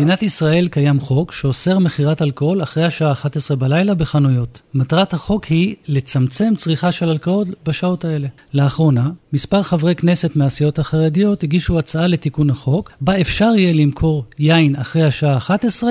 במדינת ישראל קיים חוק שאוסר מכירת אלכוהול אחרי השעה 11 בלילה בחנויות. מטרת החוק היא לצמצם צריכה של אלכוהול בשעות האלה. לאחרונה, מספר חברי כנסת מהסיעות החרדיות הגישו הצעה לתיקון החוק, בה אפשר יהיה למכור יין אחרי השעה 11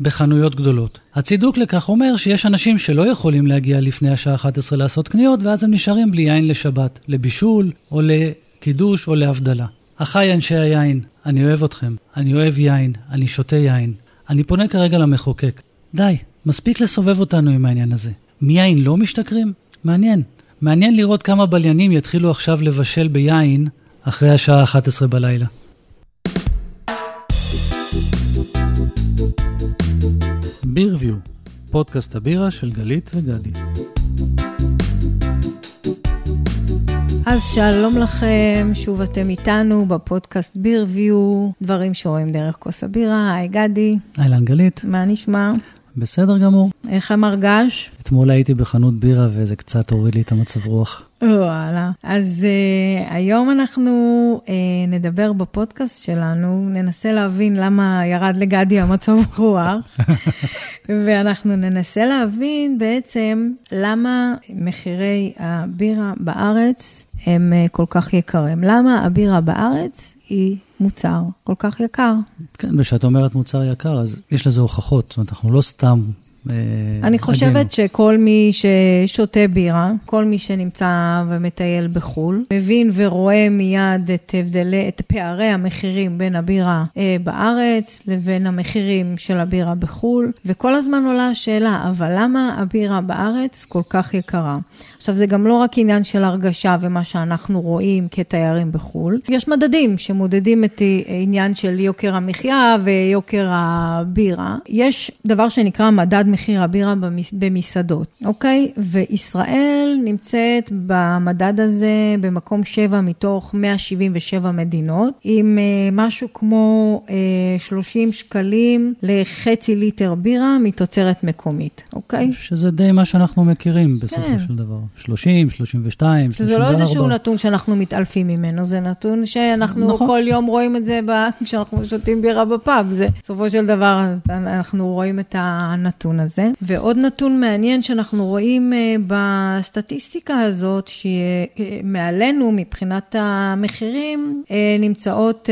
בחנויות גדולות. הצידוק לכך אומר שיש אנשים שלא יכולים להגיע לפני השעה 11 לעשות קניות, ואז הם נשארים בלי יין לשבת, לבישול, או לקידוש, או להבדלה. אחיי אנשי היין, אני אוהב אתכם, אני אוהב יין, אני שותה יין. אני פונה כרגע למחוקק. די, מספיק לסובב אותנו עם העניין הזה. מיין לא משתכרים? מעניין. מעניין לראות כמה בליינים יתחילו עכשיו לבשל ביין אחרי השעה 11 בלילה. בירביו, פודקאסט הבירה של גלית וגדי. אז שלום לכם, שוב אתם איתנו בפודקאסט בירביו, דברים שרואים דרך כוס הבירה, היי גדי. אהלן גלית. מה נשמע? בסדר גמור. איך המרגש? אתמול הייתי בחנות בירה וזה קצת הוריד לי את המצב רוח. וואלה. אז uh, היום אנחנו uh, נדבר בפודקאסט שלנו, ננסה להבין למה ירד לגדי המצב רוח, ואנחנו ננסה להבין בעצם למה מחירי הבירה בארץ הם uh, כל כך יקרים. למה הבירה בארץ היא מוצר כל כך יקר. כן, וכשאת אומרת מוצר יקר, אז יש לזה הוכחות. זאת אומרת, אנחנו לא סתם אה, אני חושבת שכל מי ששותה בירה, כל מי שנמצא ומטייל בחו"ל, מבין ורואה מיד את הבדלי, את פערי המחירים בין הבירה אה, בארץ לבין המחירים של הבירה בחו"ל, וכל הזמן עולה השאלה, אבל למה הבירה בארץ כל כך יקרה? עכשיו, זה גם לא רק עניין של הרגשה ומה שאנחנו רואים כתיירים בחו"ל, יש מדדים שמודדים את עניין של יוקר המחיה ויוקר הבירה. יש דבר שנקרא מדד מחיר הבירה במסעדות, אוקיי? וישראל נמצאת במדד הזה במקום 7 מתוך 177 מדינות, עם uh, משהו כמו uh, אה, 30 שקלים לחצי ליטר בירה מתוצרת מקומית, אוקיי? שזה די מה שאנחנו מכירים בסופו כן. של דבר. 30, 32, 34. זה לא איזשהו נתון שאנחנו מתעלפים ממנו, זה נתון שאנחנו נכון. כל יום רואים את זה כשאנחנו שותים בירה בפאב. זה בסופו של דבר אנחנו רואים את הנתון הזה. ועוד נתון מעניין שאנחנו רואים אה, בסטטיסטיקה הזאת, שמעלינו אה, מבחינת המחירים, אה, נמצאות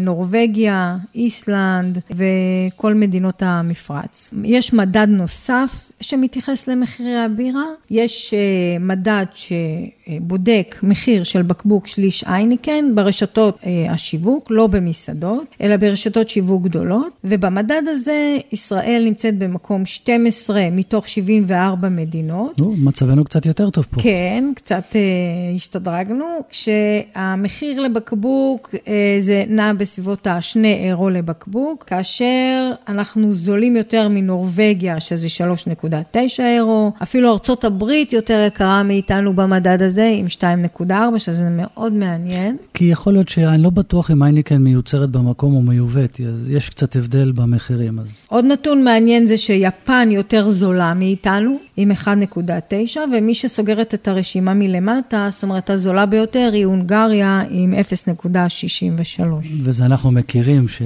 נורבגיה, איסלנד וכל מדינות המפרץ. יש מדד נוסף שמתייחס למחירי הבירה, יש מדד שבודק מחיר של בקבוק שליש אייניקן ברשתות השיווק, לא במסעדות, אלא ברשתות שיווק גדולות, ובמדד הזה ישראל נמצאת במקום 12. 12 מתוך 74 מדינות. נו, מצבנו קצת יותר טוב פה. כן, קצת uh, השתדרגנו, כשהמחיר לבקבוק uh, זה נע בסביבות ה-2 אירו לבקבוק, כאשר אנחנו זולים יותר מנורבגיה, שזה 3.9 אירו, אפילו ארצות הברית יותר יקרה מאיתנו במדד הזה, עם 2.4, שזה מאוד מעניין. כי יכול להיות שאני לא בטוח אם אייניקן מיוצרת במקום או מיובאת, אז יש קצת הבדל במחירים. אז... עוד נתון מעניין זה שיפן יפן יותר זולה מאיתנו, עם 1.9, ומי שסוגרת את הרשימה מלמטה, זאת אומרת, הזולה ביותר היא הונגריה עם 0.63. וזה אנחנו מכירים ש...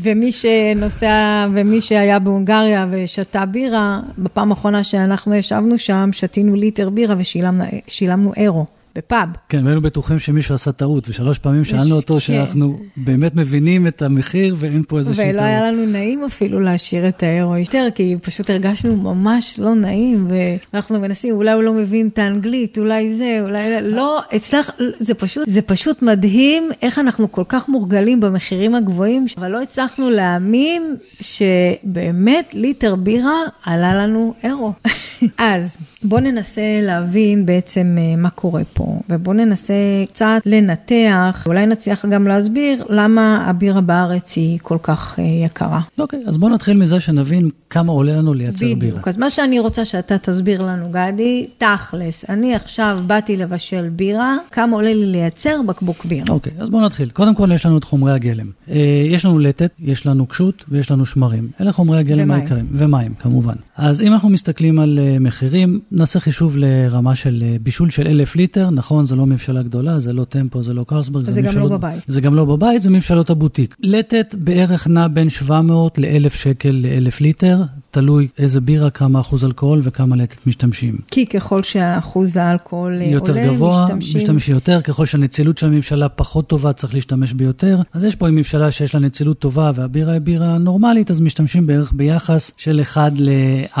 ומי שנוסע, ומי שהיה בהונגריה ושתה בירה, בפעם האחרונה שאנחנו ישבנו שם, שתינו ליטר בירה ושילמנו אירו. בפאב. כן, והיינו בטוחים שמישהו עשה טעות, ושלוש פעמים שאלנו אותו כן. שאנחנו באמת מבינים את המחיר ואין פה איזושהי טעות. ולא היה לנו נעים אפילו להשאיר את האירו יותר, כי פשוט הרגשנו ממש לא נעים, ואנחנו מנסים, אולי הוא לא מבין את האנגלית, אולי זה, אולי לא, אצלך, זה פשוט, זה פשוט מדהים איך אנחנו כל כך מורגלים במחירים הגבוהים, אבל לא הצלחנו להאמין שבאמת ליטר בירה עלה לנו אירו. אז בואו ננסה להבין בעצם אה, מה קורה פה, ובואו ננסה קצת לנתח, אולי נצליח גם להסביר למה הבירה בארץ היא כל כך אה, יקרה. אוקיי, okay, אז בואו נתחיל מזה שנבין כמה עולה לנו לייצר בדיוק. בירה. בדיוק, אז מה שאני רוצה שאתה תסביר לנו, גדי, תכלס, אני עכשיו באתי לבשל בירה, כמה עולה לי לייצר בקבוק בירה. אוקיי, okay, אז בואו נתחיל. קודם כל יש לנו את חומרי הגלם. אה, יש לנו לטת, יש לנו קשות ויש לנו שמרים. אלה חומרי הגלם העיקריים. ומים, כמובן. אז אם אנחנו מסתכלים על מחירים, נעשה חישוב לרמה של אה, בישול של אלף ליטר, נכון, זה לא מבשלה גדולה, זה לא טמפו, זה לא קרסברג, זה, זה גם לא בבית. זה גם לא בבית, זה מבשלות הבוטיק. לטט בערך נע בין 700 ל-1,000 שקל ל-1,000 ליטר, תלוי איזה בירה, כמה אחוז אלכוהול וכמה לטט משתמשים. כי ככל שהאחוז האלכוהול אה, יותר עולה, גבוה, משתמשים... משתמשים יותר, ככל שהנצילות של הממשלה פחות טובה, צריך להשתמש ביותר. אז יש פה עם ממשלה שיש לה נצילות טובה והבירה היא בירה נורמלית, אז משתמשים בערך ביחס של 1 ל-4.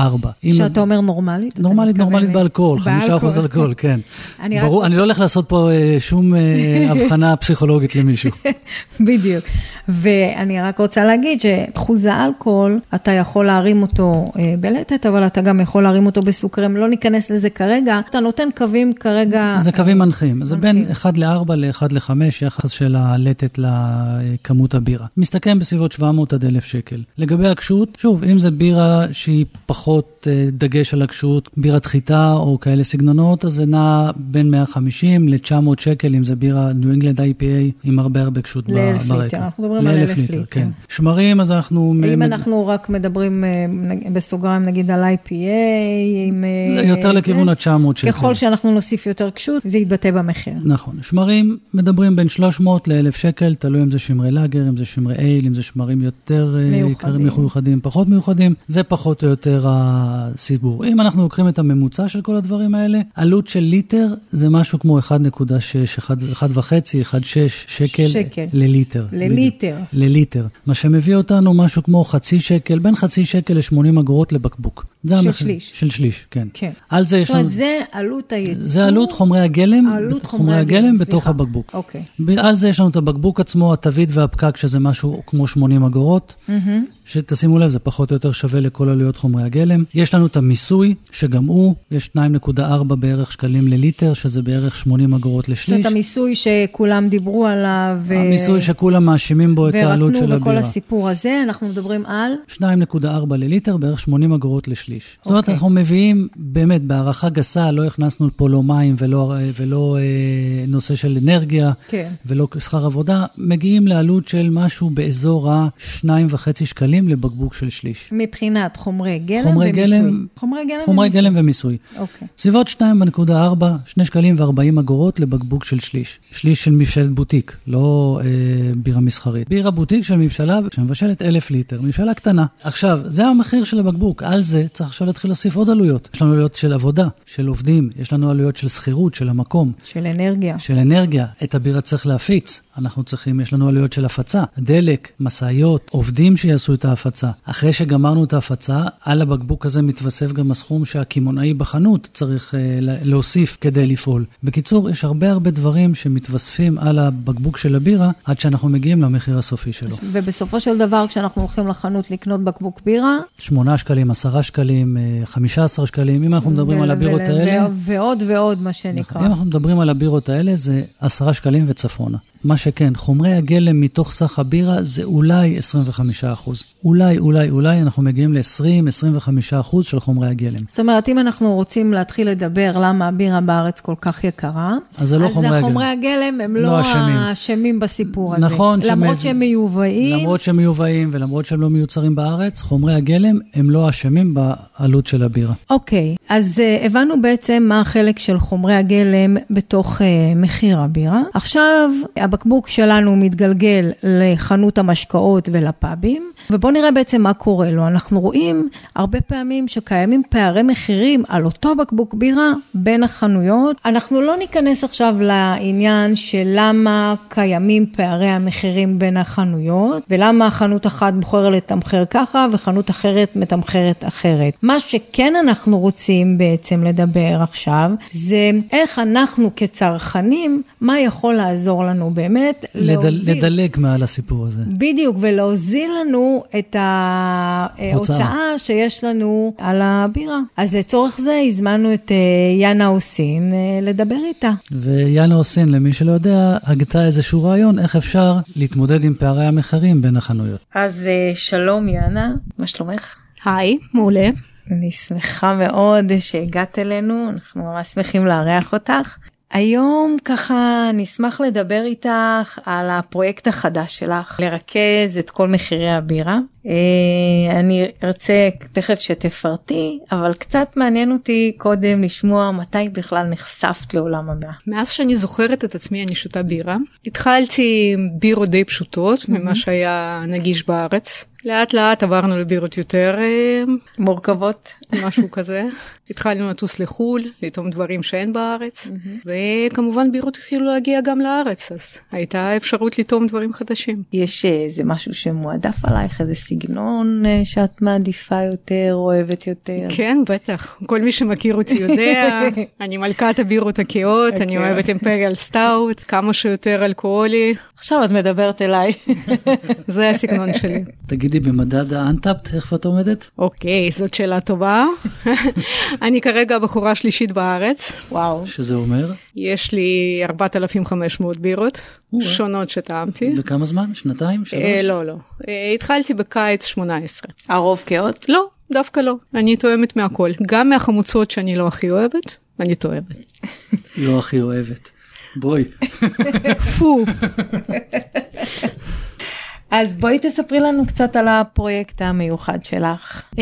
כשאתה אומר נורמלית? נורמלית, נורמלית אה, באלכוהול, 5% אלכוהול, כן. אני רק ברור, רוצה- אני לא הולך לעשות פה אה, שום הבחנה פסיכולוגית למישהו. בדיוק. ואני רק רוצה להגיד שאחוז האלכוהול, אתה יכול להרים אותו אה, בלטת, אבל אתה גם יכול להרים אותו בסוכרים. לא ניכנס לזה כרגע. אתה נותן קווים כרגע... זה קווים מנחים, זה בין מנחים. 1 ל-4 ל-1 ל-5, יחס של הלטת לכמות הבירה. מסתכם בסביבות 700 עד 1,000 שקל. לגבי הקשות, שוב, אם זה בירה שהיא פחות אה, דגש על הקשות, בירת חיטה או כאלה סגנונות, אז זה נע בין 150 ל-900 שקל, אם זה בירה New England IPA עם הרבה הרבה קשות לאלף ברקע. ליטר, אנחנו מדברים על אלף ליטר. כן. שמרים, אז אנחנו... אם אנחנו רק מדברים אה, בסוגריים נגיד על IPA, עם... אה, יותר לכיוון ה-900 שקל. ככל שאנחנו נוסיף יותר קשות, זה יתבטא במחיר. נכון. שמרים מדברים בין 300 ל-1,000 שקל, תלוי אם זה שמרי לאגר, אם זה שמרי אייל, אם זה שמרים יותר אה, מיוחדים. יקרים, מיוחדים, פחות מיוחדים, זה פחות או יותר הסיפור. אם אנחנו לוקחים את הממוצע של כל הדברים האלה, עלות של ליטר זה משהו כמו 1.6, 1.5, 1.6 שקל, שקל. לליטר. לליטר. לליטר. מה שמביא אותנו משהו כמו חצי שקל, בין חצי שקל ל-80 אגורות לבקבוק. זה של המחיר. שליש. של שליש, כן. כן. על זה יש זאת לנו... אומרת, זה עלות הייצור. זה עלות חומרי הגלם, עלות חומרי הגלם בתוך סליחה. הבקבוק. אוקיי. על זה יש לנו את הבקבוק עצמו, התווית והפקק, שזה משהו כמו 80 אגורות. שתשימו לב, זה פחות או יותר שווה לכל עלויות חומרי הגלם. יש לנו את המיסוי, שגם הוא, יש 2.4 בערך שקלים לליטר, שזה בערך 80 אגורות זאת לשליש. אומרת, המיסוי שכולם דיברו עליו, ו- המיסוי שכולם מאשימים בו את העלות של ורתנו וכל הבירה. הסיפור הזה, אנחנו מדברים על... 2.4 לליטר, בערך 80 אגורות לשליש. זאת אומרת, אוקיי. אנחנו מביאים, באמת, בהערכה גסה, לא הכנסנו פה לא מים ולא, ולא אה, נושא של אנרגיה. כן. ולא שכר עבודה, מגיעים לעלות של משהו באזור ה-2.5 שקלים לבקבוק של שליש. מבחינת חומרי גלם חומרי ומיסוי. גלם- חומרי גלם חומרי ומיסוי. גלם ומיסוי. אוקיי. סביבות 2.4, 2 שקלים ו-40 אגורות לבקבוק של שליש. שליש של מבשלת בוטיק, לא אה, בירה מסחרית. בירה בוטיק של מבשלה שמבשלת 1,000 ליטר, מבשלה קטנה. עכשיו, זה המחיר של הבקבוק, על זה צריך עכשיו להתחיל להוסיף עוד עלויות. יש לנו עלויות של עבודה, של עובדים, יש לנו עלויות של שכירות, של המקום. של אנרגיה. של אנרגיה, את הבירה צריך להפיץ. אנחנו צריכים, יש לנו עלויות של הפצה, דלק, משאיות, עובדים שיעשו את ההפצה. אחרי שגמרנו את ההפצה, על הבקבוק הזה מתווסף גם הסכום שהקמעונאי בחנות צריך אה, לה- להוסיף כדי לפעול. בקיצור, יש הרבה הרבה דברים שמתווספים על הבקבוק של הבירה, עד שאנחנו מגיעים למחיר הסופי שלו. ובסופו של דבר, כשאנחנו הולכים לחנות לקנות בקבוק בירה, 8 שקלים, 10 שקלים, אה, 15 שקלים, אם אנחנו מדברים ו- על הבירות ו- האלה... ו- ועוד ועוד, מה שנקרא. אם אנחנו מדברים על הבירות האלה, זה 10 שקלים וצפונה. מה שכן, חומרי הגלם מתוך סך הבירה זה אולי 25 אחוז. אולי, אולי, אולי אנחנו מגיעים ל-20-25 אחוז של חומרי הגלם. זאת אומרת, אם אנחנו רוצים להתחיל לדבר למה הבירה בארץ כל כך יקרה, אז זה לא חומרי הגלם. החומרי הגלם הם לא לא אשמים. האשמים בסיפור הזה. נכון למרות שמב- שהם מיובאים, למרות שהם מיובאים ולמרות שהם לא מיוצרים בארץ, חומרי הגלם הם לא אשמים בעלות של הבירה. אוקיי, אז uh, הבנו בעצם מה החלק של חומרי הגלם בתוך uh, מחיר הבירה. עכשיו, הבקבוק שלנו מתגלגל לחנות המשקאות ולפאבים, ובואו נראה בעצם מה קורה לו. אנחנו רואים הרבה פעמים שקיימים פערי מחירים על אותו בקבוק בירה בין החנויות. אנחנו לא ניכנס עכשיו לעניין של למה קיימים פערי המחירים בין החנויות, ולמה חנות אחת בוחרת לתמחר ככה וחנות אחרת מתמחרת אחרת. מה שכן אנחנו רוצים בעצם לדבר עכשיו, זה איך אנחנו כצרכנים, מה יכול לעזור לנו באמת לדל, להוזיל. לדלג מעל הסיפור הזה. בדיוק, ולהוזיל לנו את ההוצאה שיש לנו על הבירה. אז לצורך זה הזמנו את אה, יאנה אוסין אה, לדבר איתה. ויאנה אוסין, למי שלא יודע, הגתה איזשהו רעיון איך אפשר להתמודד עם פערי המחירים בין החנויות. אז אה, שלום יאנה, מה שלומך? היי, מעולה. אני שמחה מאוד שהגעת אלינו, אנחנו ממש שמחים לארח אותך. היום ככה נשמח לדבר איתך על הפרויקט החדש שלך, לרכז את כל מחירי הבירה. אה, אני ארצה תכף שתפרטי, אבל קצת מעניין אותי קודם לשמוע מתי בכלל נחשפת לעולם הבא. מאז שאני זוכרת את עצמי אני שותה בירה. התחלתי עם בירות די פשוטות ממה שהיה נגיש בארץ. לאט לאט עברנו לבירות יותר אה, מורכבות. משהו כזה. התחלנו לטוס לחו"ל, לטעום דברים שאין בארץ, וכמובן בירות התחילו להגיע גם לארץ, אז הייתה אפשרות לטעום דברים חדשים. יש איזה משהו שמועדף עלייך, איזה סגנון אה, שאת מעדיפה יותר, אוהבת יותר? כן, בטח. כל מי שמכיר אותי יודע, אני מלכת הבירות הכהות, אני אוהבת imperial stout, כמה שיותר אלכוהולי. עכשיו את מדברת אליי. זה הסגנון שלי. תגידי, במדד האנטאפט, איפה את עומדת? אוקיי, זאת שאלה טובה. אני כרגע הבחורה השלישית בארץ. וואו. שזה אומר? יש לי 4,500 בירות שונות שטעמתי. וכמה זמן? שנתיים? שלוש? אה, לא, לא. אה, התחלתי בקיץ 18. הרוב קאות? לא, דווקא לא. אני תואמת מהכל. גם מהחמוצות שאני לא הכי אוהבת, אני תואמת. לא הכי אוהבת. בואי. פו. אז בואי תספרי לנו קצת על הפרויקט המיוחד שלך. Um,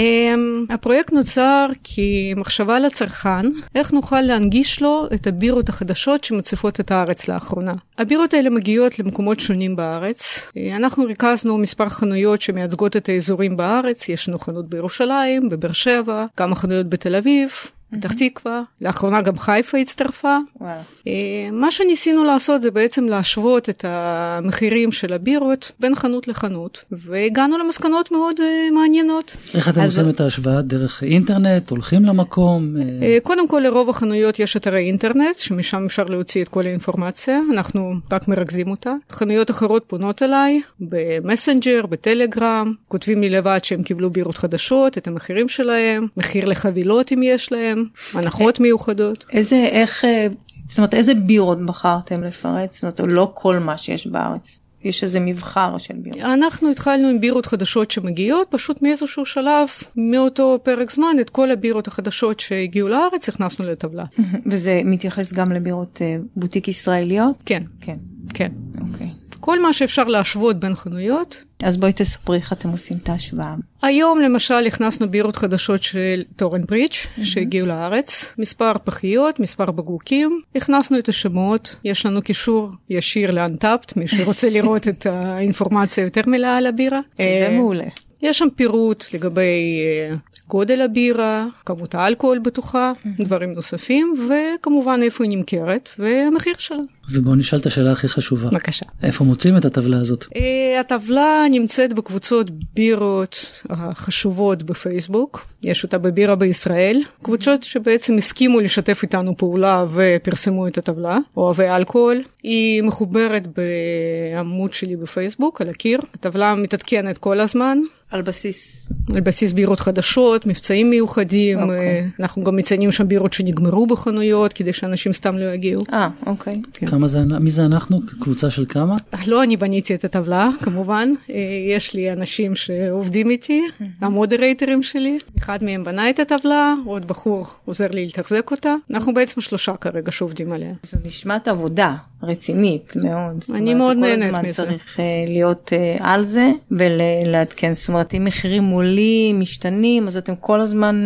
הפרויקט נוצר כמחשבה לצרכן, איך נוכל להנגיש לו את הבירות החדשות שמציפות את הארץ לאחרונה. הבירות האלה מגיעות למקומות שונים בארץ. אה, אנחנו ריכזנו מספר חנויות שמייצגות את האזורים בארץ, יש לנו חנות בירושלים, בבאר שבע, כמה חנויות בתל אביב. פתח תקווה, לאחרונה גם חיפה הצטרפה. אה, מה שניסינו לעשות זה בעצם להשוות את המחירים של הבירות בין חנות לחנות, והגענו למסקנות מאוד uh, מעניינות. איך אתם אז... עושים את ההשוואה? דרך אינטרנט? הולכים למקום? Uh, קודם כל לרוב החנויות יש אתרי אינטרנט, שמשם אפשר להוציא את כל האינפורמציה, אנחנו רק מרכזים אותה. חנויות אחרות פונות אליי, במסנג'ר, בטלגרם, כותבים לי לבד שהם קיבלו בירות חדשות, את המחירים שלהם, מחיר לחבילות אם יש להם. הנחות מיוחדות. איזה, איך, אה, זאת אומרת, איזה בירות בחרתם לפרט? זאת אומרת, לא כל מה שיש בארץ. יש איזה מבחר של בירות. אנחנו התחלנו עם בירות חדשות שמגיעות, פשוט מאיזשהו שלב, מאותו פרק זמן, את כל הבירות החדשות שהגיעו לארץ הכנסנו לטבלה. וזה מתייחס גם לבירות אה, בוטיק ישראליות? כן. כן. כן. אוקיי. כל מה שאפשר להשוות בין חנויות. אז בואי תספרי איך אתם עושים את ההשוואה. היום למשל הכנסנו בירות חדשות של טורן ברידג' mm-hmm. שהגיעו לארץ, מספר פחיות, מספר בקבוקים, הכנסנו את השמות, יש לנו קישור ישיר לאנטאפט, מי שרוצה לראות את האינפורמציה יותר מלאה על הבירה. זה אה, מעולה. יש שם פירוט לגבי אה, גודל הבירה, כמות האלכוהול בתוכה, mm-hmm. דברים נוספים, וכמובן איפה היא נמכרת והמחיר שלה. ובואו נשאל את השאלה הכי חשובה. בבקשה. איפה מוצאים את הטבלה הזאת? Uh, הטבלה נמצאת בקבוצות בירות החשובות בפייסבוק. יש אותה בבירה בישראל. קבוצות שבעצם הסכימו לשתף איתנו פעולה ופרסמו את הטבלה, אוהבי אלכוהול. היא מחוברת בעמוד שלי בפייסבוק, על הקיר. הטבלה מתעדכנת כל הזמן. על בסיס? על בסיס בירות חדשות, מבצעים מיוחדים. Okay. אוקיי. אנחנו גם מציינים שם בירות שנגמרו בחנויות, כדי שאנשים סתם לא יגיעו. אה, אוקיי. כן. כמה זה, מי זה אנחנו? קבוצה של כמה? לא אני בניתי את הטבלה, כמובן. אה, יש לי אנשים שעובדים איתי, המודרייטרים שלי. אחד מהם בנה את הטבלה, עוד בחור עוזר לי לתחזק אותה. אנחנו בעצם שלושה כרגע שעובדים עליה. זו נשמעת עבודה רצינית מאוד. אני מאוד נהנית מזה. כל הזמן צריך אה, להיות אה, על זה ולעדכן. זאת אומרת, אם מחירים עולים, משתנים, אז אתם כל הזמן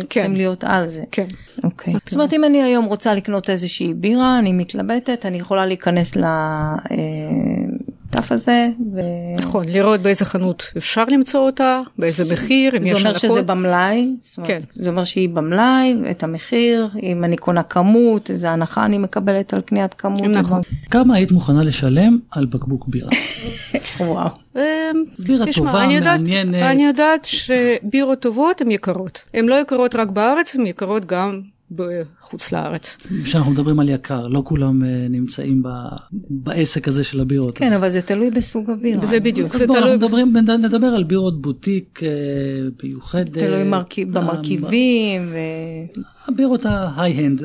כן. צריכים להיות על זה. כן. אוקיי. זאת אומרת, אם אני היום רוצה לקנות איזושהי בירה, אני מתלבטת, אני יכולה להיכנס לדף הזה. ו... נכון, לראות באיזה חנות אפשר למצוא אותה, באיזה מחיר, אם יש הנחות. זה אומר שזה במלאי? כן. זה אומר שהיא במלאי, את המחיר, אם אני קונה כמות, איזה הנחה אני מקבלת על קניית כמות. נכון. כמה היית מוכנה לשלם על בקבוק בירה? וואו. אמ, בירה טובה, מעניינת. אני יודעת שבירות טובות הן יקרות. הן לא יקרות רק בארץ, הן יקרות גם בחוץ לארץ. כשאנחנו מדברים על יקר, לא כולם uh, נמצאים ב, בעסק הזה של הבירות. כן, אז... אבל זה תלוי בסוג הבירה. זה בדיוק, זה בוא, תלוי. מדברים, נדבר על בירות בוטיק uh, מיוחדת. תלוי מרכיב, uh, במרכיבים. ו... הבירות ההיי-הנד,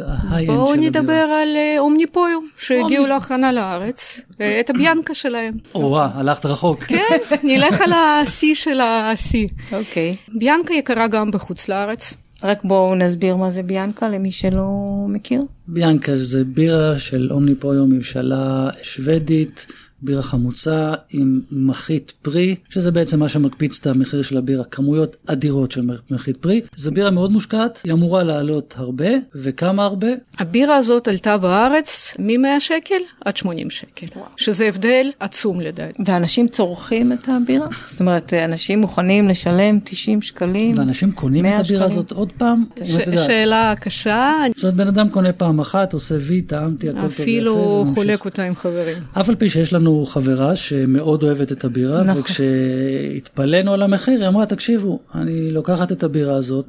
בואו נדבר על אומניפויום, שהגיעו לאחרונה לארץ, את הביאנקה שלהם. או-אה, הלכת רחוק. כן, נלך על השיא של השיא. אוקיי. ביאנקה יקרה גם בחוץ לארץ. רק בואו נסביר מה זה ביאנקה למי שלא מכיר. ביאנקה זה בירה של אומניפויו מבשלה שוודית בירה חמוצה עם מחית פרי, שזה בעצם מה שמקפיץ את המחיר של הבירה, כמויות אדירות של מחית פרי. זו בירה מאוד מושקעת, היא אמורה לעלות הרבה, וכמה הרבה? הבירה הזאת עלתה בארץ מ-100 שקל עד 80 שקל, שזה הבדל עצום לדעתי. ואנשים צורכים את הבירה? זאת אומרת, אנשים מוכנים לשלם 90 שקלים? ואנשים קונים את הבירה הזאת עוד פעם? ש- שאלה קשה. זאת אומרת, בן אדם קונה פעם אחת, עושה וי, טעמתי, הכל טוב אפילו חולק אותה עם חברים. אף על פי שיש לנו חברה שמאוד אוהבת את הבירה, נכון. וכשהתפלאנו על המחיר, היא אמרה, תקשיבו, אני לוקחת את הבירה הזאת.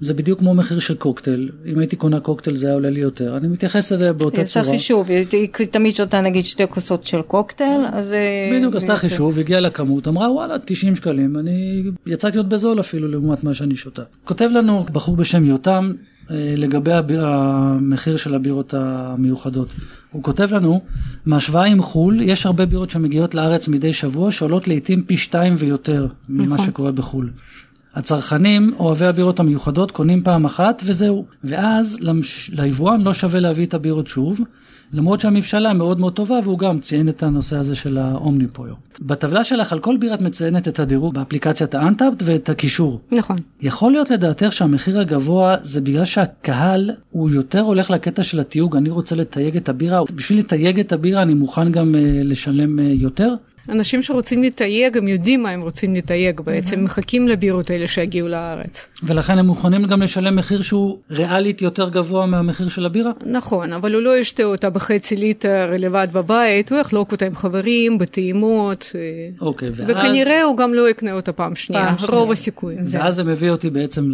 זה בדיוק כמו מחיר של קוקטייל, אם הייתי קונה קוקטייל זה היה עולה לי יותר, אני מתייחס לזה באותה צורה. עשה חישוב, היא תמיד שותה נגיד שתי כוסות של קוקטייל, אז... בדיוק, עשתה חישוב, הגיעה לכמות, אמרה וואלה 90 שקלים, אני יצאתי עוד בזול אפילו לעומת מה שאני שותה. כותב לנו בחור בשם יותם אה, לגבי המחיר של הבירות המיוחדות. הוא כותב לנו, מהשוואה עם חו"ל, יש הרבה בירות שמגיעות לארץ מדי שבוע, שעולות לעיתים פי שתיים ויותר ממה נכון. שקורה בחו"ל. הצרכנים, אוהבי הבירות המיוחדות, קונים פעם אחת וזהו. ואז למש... ליבואן לא שווה להביא את הבירות שוב, למרות שהמבשלה מאוד מאוד טובה, והוא גם ציין את הנושא הזה של האומניפויו. בטבלה שלך על כל בירה את מציינת את הדירוג באפליקציית האנטאפט ואת הקישור. נכון. יכול להיות לדעתך שהמחיר הגבוה זה בגלל שהקהל הוא יותר הולך לקטע של התיוג, אני רוצה לתייג את הבירה, בשביל לתייג את הבירה אני מוכן גם uh, לשלם uh, יותר? אנשים שרוצים לתייג, הם יודעים מה הם רוצים לתייג בעצם, mm-hmm. מחכים לבירות האלה שיגיעו לארץ. ולכן הם מוכנים גם לשלם מחיר שהוא ריאלית יותר גבוה מהמחיר של הבירה? נכון, אבל הוא לא ישתה אותה בחצי ליטר לבד בבית, הוא יחלוק אותה עם חברים, בטעימות. אה, אוקיי, ואז... וכנראה הוא גם לא יקנה אותה פעם שנייה, פעם רוב הסיכוי. ואז זה מביא אותי בעצם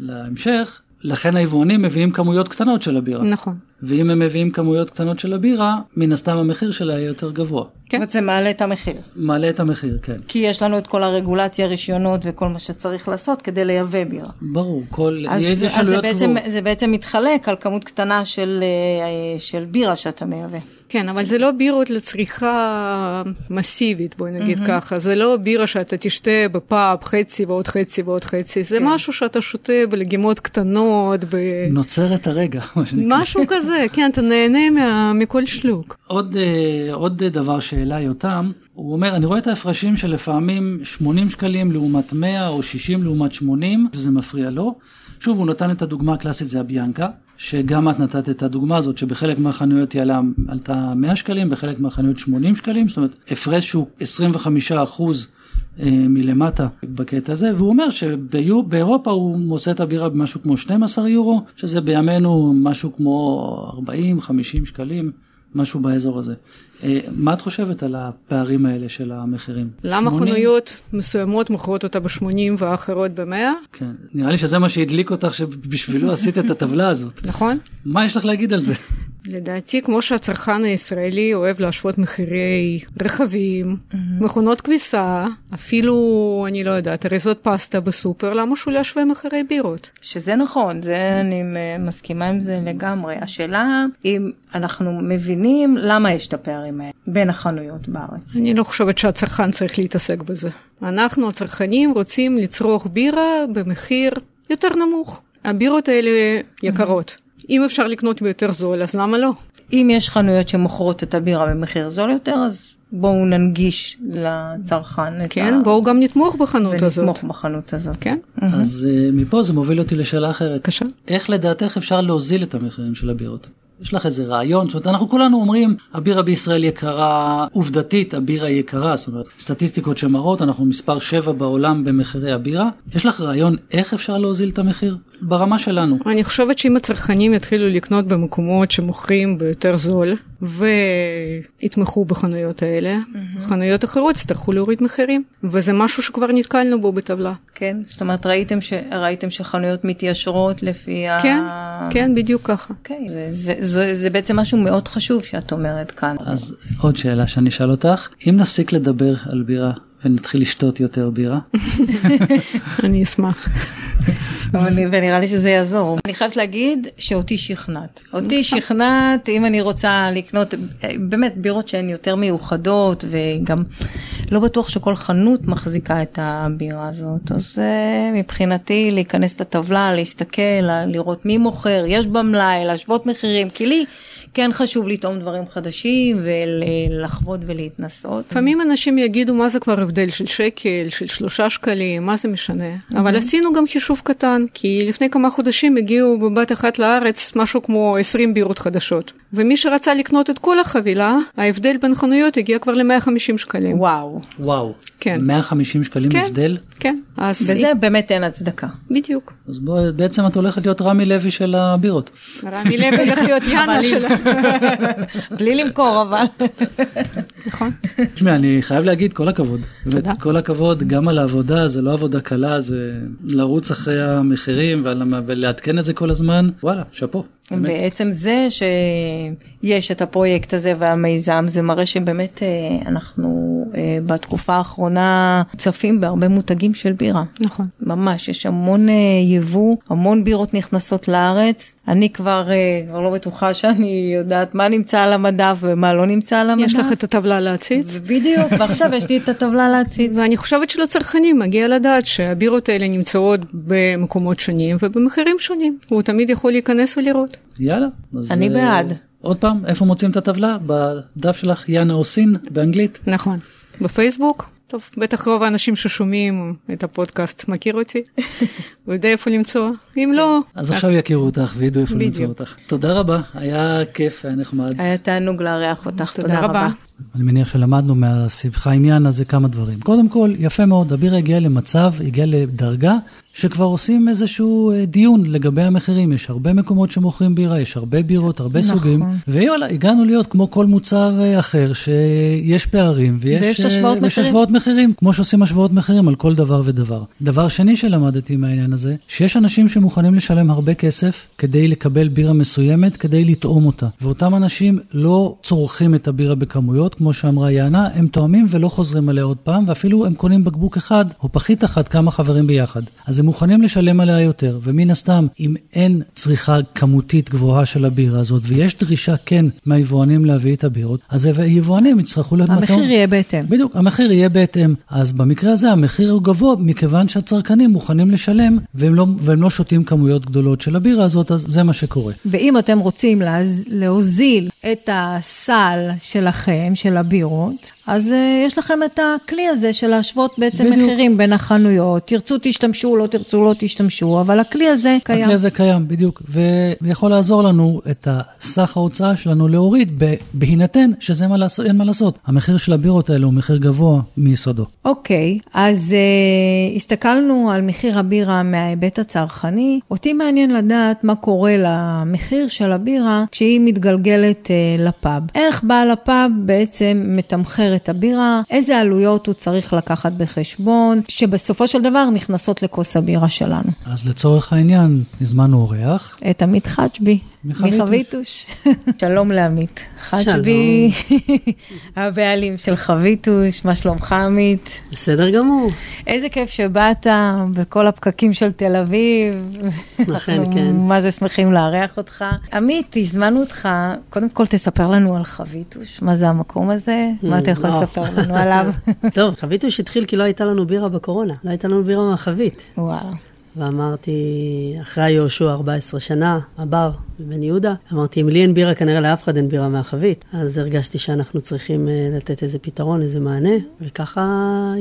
להמשך. לכן היבואנים מביאים כמויות קטנות של הבירה. נכון. ואם הם מביאים כמויות קטנות של הבירה, מן הסתם המחיר שלה יהיה יותר גבוה. כן. זה מעלה את המחיר. מעלה את המחיר, כן. כי יש לנו את כל הרגולציה, רישיונות וכל מה שצריך לעשות כדי לייבא בירה. ברור, כל... אז, אז זה, בעצם, זה בעצם מתחלק על כמות קטנה של, אה, של בירה שאתה מייבא. כן, אבל זה לא בירות לצריכה מסיבית, בואי נגיד mm-hmm. ככה. זה לא בירה שאתה תשתה בפאב חצי ועוד חצי ועוד חצי. זה כן. משהו שאתה שותה בלגימות קטנות. ב... נוצר את הרגע, מה שנקרא. משהו כזה, כן, אתה נהנה מה, מכל שלוק. עוד, uh, עוד דבר שהעלה יותם, הוא אומר, אני רואה את ההפרשים של לפעמים 80 שקלים לעומת 100 או 60 לעומת 80, וזה מפריע לו. שוב, הוא נתן את הדוגמה הקלאסית, זה הביאנקה. שגם את נתת את הדוגמה הזאת, שבחלק מהחנויות היא עלה, עלתה 100 שקלים, בחלק מהחנויות 80 שקלים, זאת אומרת, הפרש שהוא 25 אחוז אה, מלמטה בקטע הזה, והוא אומר שבאירופה הוא מוצא את הבירה במשהו כמו 12 יורו, שזה בימינו משהו כמו 40-50 שקלים. משהו באזור הזה. אה, מה את חושבת על הפערים האלה של המחירים? למה 80? חנויות מסוימות מוכרות אותה ב-80 ואחרות ב-100? כן, נראה לי שזה מה שהדליק אותך שבשבילו עשית את הטבלה הזאת. נכון. מה יש לך להגיד על זה? לדעתי, כמו שהצרכן הישראלי אוהב להשוות מחירי רכבים, mm-hmm. מכונות כביסה, אפילו, אני לא יודעת, אריזות פסטה בסופר, למה שהוא להשווה מחירי בירות? שזה נכון, זה אני מסכימה עם זה לגמרי. השאלה אם אנחנו מבינים למה יש את הפערים האלה בין החנויות בארץ. אני לא חושבת שהצרכן צריך להתעסק בזה. אנחנו, הצרכנים, רוצים לצרוך בירה במחיר יותר נמוך. הבירות האלה יקרות. Mm-hmm. אם אפשר לקנות ביותר זול, אז למה לא? אם יש חנויות שמוכרות את הבירה במחיר זול יותר, אז בואו ננגיש לצרכן את כן, ה... בואו גם נתמוך בחנות ונתמוך הזאת. ונתמוך בחנות הזאת. כן. אז uh, מפה זה מוביל אותי לשאלה אחרת. קשה. איך לדעתך אפשר להוזיל את המחירים של הבירות? יש לך איזה רעיון? זאת אומרת, אנחנו כולנו אומרים, הבירה בישראל יקרה, עובדתית הבירה יקרה, זאת אומרת, סטטיסטיקות שמראות, אנחנו מספר 7 בעולם במחירי הבירה. יש לך רעיון איך אפשר להוזיל את המחיר? ברמה שלנו. אני חושבת שאם הצרכנים יתחילו לקנות במקומות שמוכרים ביותר זול, ויתמכו בחנויות האלה, mm-hmm. חנויות אחרות יצטרכו להוריד מחירים, וזה משהו שכבר נתקלנו בו בטבלה. כן, זאת אומרת ראיתם, ש... ראיתם שחנויות מתיישרות לפי כן, ה... כן, כן, בדיוק ככה. כן, זה, זה, זה, זה בעצם משהו מאוד חשוב שאת אומרת כאן. אז עוד שאלה שאני אשאל אותך, אם נפסיק לדבר על בירה ונתחיל לשתות יותר בירה. אני אשמח. ונראה לי שזה יעזור. אני חייבת להגיד שאותי שכנעת. אותי שכנעת, אם אני רוצה לקנות, באמת בירות שהן יותר מיוחדות, וגם לא בטוח שכל חנות מחזיקה את הבירה הזאת. אז מבחינתי להיכנס לטבלה, להסתכל, לראות מי מוכר, יש במלאי, להשוות מחירים, כי לי... כן חשוב לטעום דברים חדשים ולחוות ולהתנסות. לפעמים אנשים יגידו מה זה כבר הבדל של שקל, של שלושה שקלים, מה זה משנה. אבל עשינו גם חישוב קטן, כי לפני כמה חודשים הגיעו בבת אחת לארץ משהו כמו 20 בירות חדשות. ומי שרצה לקנות את כל החבילה, ההבדל בין חנויות הגיע כבר ל-150 שקלים. וואו. וואו. כן. 150 שקלים כן. הבדל? כן. אז בזה באמת אין הצדקה. בדיוק. אז בואי, בעצם את הולכת להיות רמי לוי של הבירות. רמי לוי הולך להיות יאנה שלה. בלי למכור אבל. נכון. תשמע, אני חייב להגיד כל הכבוד. תודה. כל הכבוד גם על העבודה, זה לא עבודה קלה, זה לרוץ אחרי המחירים ולעדכן את זה כל הזמן. וואלה, שאפו. באמת. בעצם זה שיש את הפרויקט הזה והמיזם, זה מראה שבאמת אה, אנחנו אה, בתקופה האחרונה צפים בהרבה מותגים של בירה. נכון. ממש, יש המון אה, יבוא, המון בירות נכנסות לארץ. אני כבר, כבר לא בטוחה שאני יודעת מה נמצא על המדף ומה לא נמצא על המדף. יש לך את הטבלה להציץ. בדיוק, ועכשיו יש לי את הטבלה להציץ. ואני חושבת שלצרכנים מגיע לדעת שהבירות האלה נמצאות במקומות שונים ובמחירים שונים. הוא תמיד יכול להיכנס ולראות. יאללה. אז, אני אה, בעד. עוד פעם, איפה מוצאים את הטבלה? בדף שלך יאנה אוסין באנגלית? נכון. בפייסבוק? טוב, בטח רוב האנשים ששומעים את הפודקאסט מכיר אותי, הוא יודע איפה למצוא. אם לא, אז עכשיו יכירו אותך וידעו איפה למצוא. אותך. תודה רבה, היה כיף, היה נחמד. היה תענוג לארח אותך, תודה רבה. אני מניח שלמדנו מהשיחה עם יאנה זה כמה דברים. קודם כל, יפה מאוד, הבירה הגיעה למצב, הגיעה לדרגה, שכבר עושים איזשהו אה, דיון לגבי המחירים. יש הרבה מקומות שמוכרים בירה, יש הרבה בירות, הרבה נכון. סוגים, ויאללה, הגענו להיות כמו כל מוצר אה, אחר, שיש פערים, ויש, ויש אה, השוואות מחירים. השוואות מחירים, כמו שעושים השוואות מחירים על כל דבר ודבר. דבר שני שלמדתי מהעניין הזה, שיש אנשים שמוכנים לשלם הרבה כסף כדי לקבל בירה מסוימת, כדי לטעום אותה. ואותם אנשים לא צורכים את הבירה בכמויות, כמו שאמרה יענה, הם טועמים ולא חוזרים עליה עוד פעם, ואפילו הם קונים בקבוק אחד או פחית אחת כמה חברים ביחד. אז הם מוכנים לשלם עליה יותר, ומן הסתם, אם אין צריכה כמותית גבוהה של הבירה הזאת, ויש דרישה כן מהיבואנים להביא את הבירות, אז היבואנים יצטרכו להיות המחיר יהיה בהתאם. בדיוק, המחיר יהיה בהתאם. אז במקרה הזה המחיר הוא גבוה מכיוון שהצרכנים מוכנים לשלם והם לא, והם לא שותים כמויות גדולות של הבירה הזאת, אז זה מה שקורה. ואם אתם רוצים להז... להוזיל את הסל שלכם, של הבירות, אז uh, יש לכם את הכלי הזה של להשוות בעצם בדיוק. מחירים בין החנויות. תרצו תשתמשו, לא תרצו לא תשתמשו, אבל הכלי הזה קיים. הכלי הזה קיים, בדיוק, ויכול לעזור לנו את הסך ההוצאה שלנו להוריד, בהינתן שזה מה לעשות, אין מה לעשות. המחיר של הבירות האלה הוא מחיר גבוה מיסודו. אוקיי, אז uh, הסתכלנו על מחיר הבירה מההיבט הצרכני. אותי מעניין לדעת מה קורה למחיר של הבירה כשהיא מתגלגלת uh, לפאב. איך בעל הפאב בעצם מתמחר את הבירה, איזה עלויות הוא צריך לקחת בחשבון, שבסופו של דבר נכנסות לכוס הבירה שלנו. אז לצורך העניין, הזמנו אורח. את עמית חג'בי, מחביטוש. שלום לעמית. חג'בי, הבעלים של חביטוש, מה שלומך עמית? בסדר גמור. איזה כיף שבאת בכל הפקקים של תל אביב. אכן, כן. מה זה שמחים לארח אותך. עמית, הזמנו אותך, קודם כל תספר לנו על חביטוש, מה זה המקום הזה? מה אתה יכול וואו. לספר לנו עליו? טוב, חביטוש התחיל כי לא הייתה לנו בירה בקורונה, לא הייתה לנו בירה מהחבית. וואלה. ואמרתי, אחרי יהושע 14 שנה, הבר בבן יהודה, אמרתי, אם לי אין בירה, כנראה לאף אחד אין בירה מהחבית. אז הרגשתי שאנחנו צריכים אה, לתת איזה פתרון, איזה מענה, וככה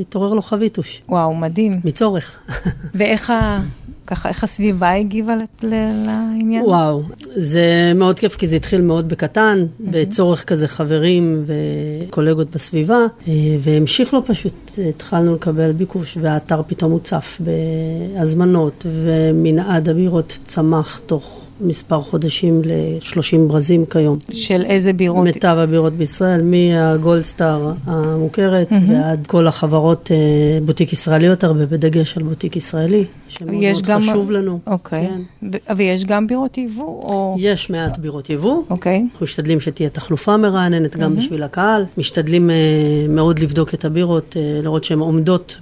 התעורר לו חביטוש, וואו, מדהים. מצורך. ואיך ה... ככה, איך הסביבה הגיבה לעניין? וואו, זה מאוד כיף, כי זה התחיל מאוד בקטן, בצורך כזה חברים וקולגות בסביבה, אה, והמשיך לו פשוט, התחלנו לקבל ביקוש, והאתר פתאום הוצף בהזמנות, ומנעד הבירות צמח תוך מספר חודשים ל-30 ברזים כיום. של איזה בירות? מיטב הבירות בישראל, מהגולדסטאר המוכרת ועד כל החברות אה, בוטיק ישראליות הרבה, בדגש על בוטיק ישראלי, שמאוד מאוד גם- חשוב לנו. אוקיי. כן. ו- ויש גם בירות יבוא? או... יש מעט בירות יבוא. אוקיי. אנחנו משתדלים שתהיה תחלופה מרעננת גם בשביל הקהל. משתדלים אה, מאוד לבדוק את הבירות, אה, לראות שהן עומדות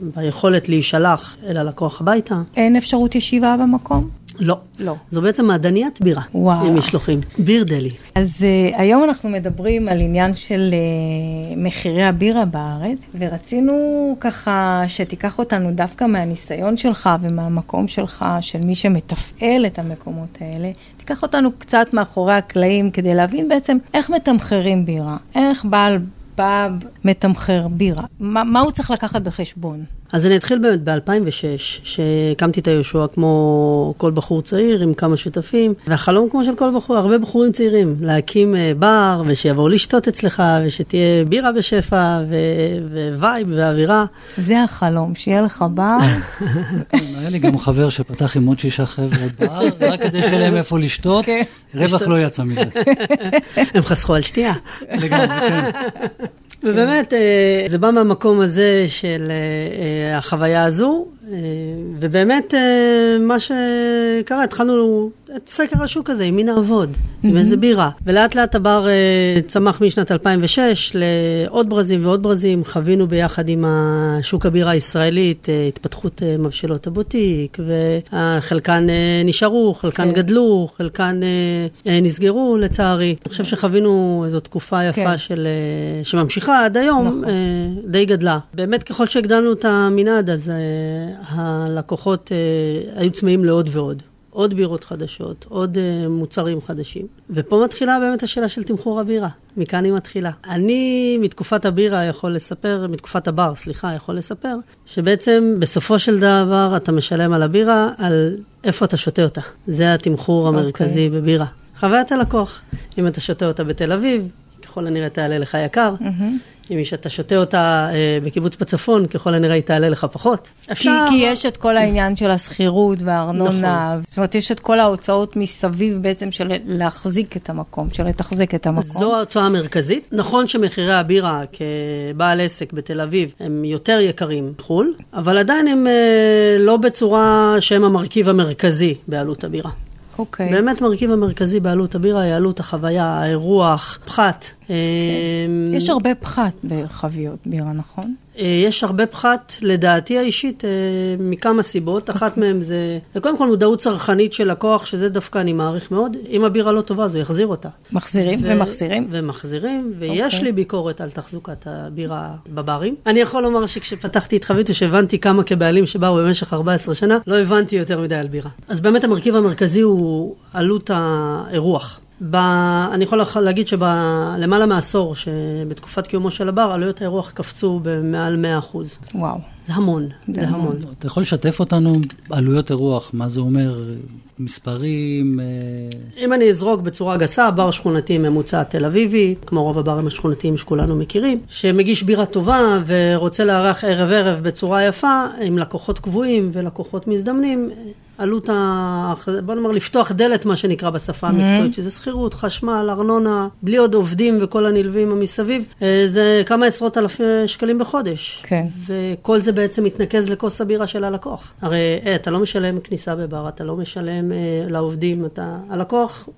ביכולת להישלח אל הלקוח הביתה. אין אפשרות ישיבה במקום? לא. לא. זו בעצם מעדניית בירה. וואו. עם משלוחים. ביר דלי. אז uh, היום אנחנו מדברים על עניין של uh, מחירי הבירה בארץ, ורצינו ככה שתיקח אותנו דווקא מהניסיון שלך ומהמקום שלך, של מי שמתפעל את המקומות האלה, תיקח אותנו קצת מאחורי הקלעים כדי להבין בעצם איך מתמחרים בירה, איך בעל פאב מתמחר בירה, מה, מה הוא צריך לקחת בחשבון? אז אני אתחיל באמת ב-2006, שהקמתי את היהושע כמו כל בחור צעיר עם כמה שותפים, והחלום כמו של כל בחור, הרבה בחורים צעירים, להקים אה, בר ושיבואו לשתות אצלך ושתהיה בירה בשפע ו vibe ואווירה. זה החלום, שיהיה לך בר. היה לי גם חבר שפתח עם עוד שישה חבר'ה בר, רק כדי שיהיה להם איפה לשתות, כן. רווח לא יצא מזה. הם חסכו על שתייה. לגמרי, כן. ובאמת, אה, זה בא מהמקום הזה של אה, אה, החוויה הזו, ובאמת, מה שקרה, התחלנו את סקר השוק הזה, עם מי נעבוד, mm-hmm. עם איזה בירה. ולאט לאט הבר צמח משנת 2006 לעוד ברזים ועוד ברזים. חווינו ביחד עם השוק הבירה הישראלית התפתחות מבשלות הבוטיק, וחלקן נשארו, חלקן כן. גדלו, חלקן נסגרו, לצערי. אני חושב שחווינו איזו תקופה יפה כן. של, שממשיכה עד היום, נכון. די גדלה. באמת, ככל שהגדלנו את המנעד, אז הלקוחות אה, היו צמאים לעוד ועוד. עוד בירות חדשות, עוד uh, מוצרים חדשים. ופה מתחילה באמת השאלה של תמחור הבירה. מכאן היא מתחילה. אני מתקופת הבירה יכול לספר, מתקופת הבר, סליחה, יכול לספר, שבעצם בסופו של דבר אתה משלם על הבירה, על איפה אתה שותה אותה. זה התמחור אוקיי. המרכזי okay. בבירה. חוויית הלקוח. אם אתה שותה אותה בתל אביב, ככל הנראה תעלה לך יקר. Mm-hmm. אם אתה שותה אותה אה, בקיבוץ בצפון, ככל הנראה היא תעלה לך פחות. אפשר... כי, כי יש את כל העניין של השכירות והארנונה, נכון. זאת אומרת, יש את כל ההוצאות מסביב בעצם של להחזיק את המקום, של לתחזק את המקום. זו ההוצאה המרכזית. נכון שמחירי הבירה כבעל עסק בתל אביב הם יותר יקרים מחו"ל, אבל עדיין הם אה, לא בצורה שהם המרכיב המרכזי בעלות הבירה. אוקיי. Okay. באמת מרכיב המרכזי בעלות הבירה היא עלות החוויה, האירוח, פחת. Okay. אמ, יש הרבה פחת בחביות בירה, נכון? אה, יש הרבה פחת, לדעתי האישית, אה, מכמה סיבות. אחת אוקיי. מהן זה, קודם כל מודעות צרכנית של לקוח, שזה דווקא אני מעריך מאוד. אם הבירה לא טובה, אז הוא יחזיר אותה. מחזירים ו- ומחזירים? ומחזירים, ויש okay. אוקיי. לי ביקורת על תחזוקת הבירה בברים. אני יכול לומר שכשפתחתי את חבית, שהבנתי כמה כבעלים שבאו במשך 14 שנה, לא הבנתי יותר מדי על בירה. אז באמת המרכיב המרכזי הוא עלות האירוח. ב... אני יכול להגיד שבלמעלה מעשור, שבתקופת קיומו של הבר, עלויות האירוח קפצו במעל 100%. וואו. זה המון, זה, זה המון. אתה יכול לשתף אותנו בעלויות אירוח, מה זה אומר, מספרים? אה? אם אני אזרוק בצורה גסה, בר שכונתי ממוצע תל אביבי, כמו רוב הברים השכונתיים שכולנו מכירים, שמגיש בירה טובה ורוצה לארח ערב ערב בצורה יפה, עם לקוחות קבועים ולקוחות מזדמנים, עלות ה... בוא נאמר, לפתוח דלת, מה שנקרא בשפה המקצועית, mm-hmm. שזה שכירות, חשמל, ארנונה, בלי עוד עובדים וכל הנלווים המסביב, אה, זה כמה עשרות אלפי שקלים בחודש. כן. וכל זה בעצם מתנקז לכוס הבירה של הלקוח. הרי אה, אתה לא משלם כניסה בבר, אתה לא משלם אה, לעובדים, אתה... הלקוח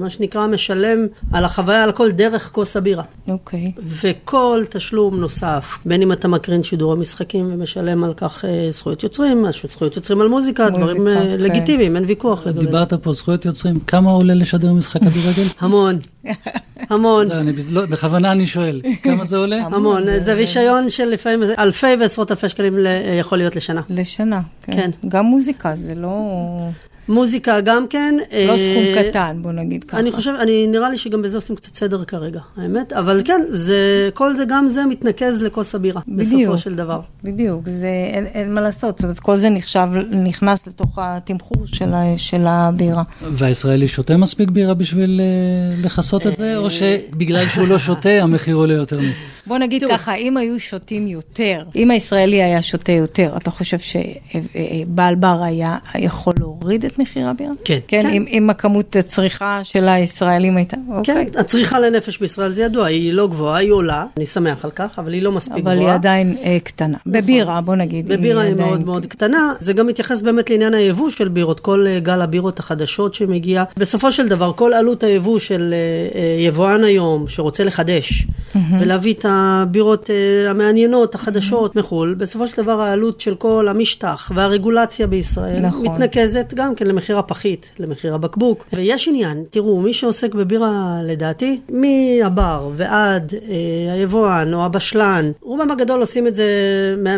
מה שנקרא, משלם על החוויה, על הכל דרך כוס הבירה. אוקיי. Okay. וכל תשלום נוסף, בין אם אתה מקרין שידור המשחקים ומשלם על כך אה, זכויות יוצרים, זכויות יוצרים על מוזיקה, מוזיקה דברים okay. אה, כן. לגיטימיים, אין ויכוח לגבי דיברת פה זכויות יוצרים, כמה עולה לשדר משחק כדורגל? המון. המון. זה, אני, לא, בכוונה אני שואל, כמה זה עולה? המון, זה רישיון של לפעמים אלפי ועשרות אלפי שקלים יכול להיות לשנה. לשנה, כן. כן. גם מוזיקה, זה לא... מוזיקה גם כן. לא סכום קטן, בוא נגיד ככה. אני חושב, אני, נראה לי שגם בזה עושים קצת סדר כרגע, האמת. אבל כן, זה, כל זה, גם זה מתנקז לכוס הבירה, בדיוק, בסופו של דבר. בדיוק, זה, אין, אין מה לעשות. זאת אומרת, כל זה נחשב, נכנס לתוך התמחור של, ה, של הבירה. והישראלי שותה מספיק בירה בשביל אה, לכסות את זה, או שבגלל שהוא לא שותה, המחיר עולה יותר מזה? בוא נגיד תראו. ככה, אם היו שותים יותר, אם הישראלי היה שותה יותר, אתה חושב שבעל בר היה יכול להוריד את את מחיר הבירה? כן. כן, כן. אם, אם הכמות הצריכה של הישראלים הייתה, כן, אוקיי. הצריכה לנפש בישראל זה ידוע, היא לא גבוהה, היא עולה, אני שמח על כך, אבל היא לא מספיק אבל גבוהה. היא עדיין אה, קטנה. בבירה, בוא נגיד. בבירה היא עדיין- מאוד מאוד קטנה, זה גם מתייחס באמת לעניין היבוא של בירות, כל אה, גל הבירות החדשות שמגיע. בסופו של דבר, כל עלות היבוא של אה, אה, יבואן היום שרוצה לחדש ולהביא את הבירות המעניינות, החדשות מחו"ל, בסופו של דבר העלות של כל המשטח והרגולציה בישראל נכון. מתנקזת גם כן למחיר הפחית, למחיר הבקבוק. ויש עניין, תראו, מי שעוסק בבירה, לדעתי, מהבר ועד אה, היבואן או הבשלן, רובם הגדול עושים את זה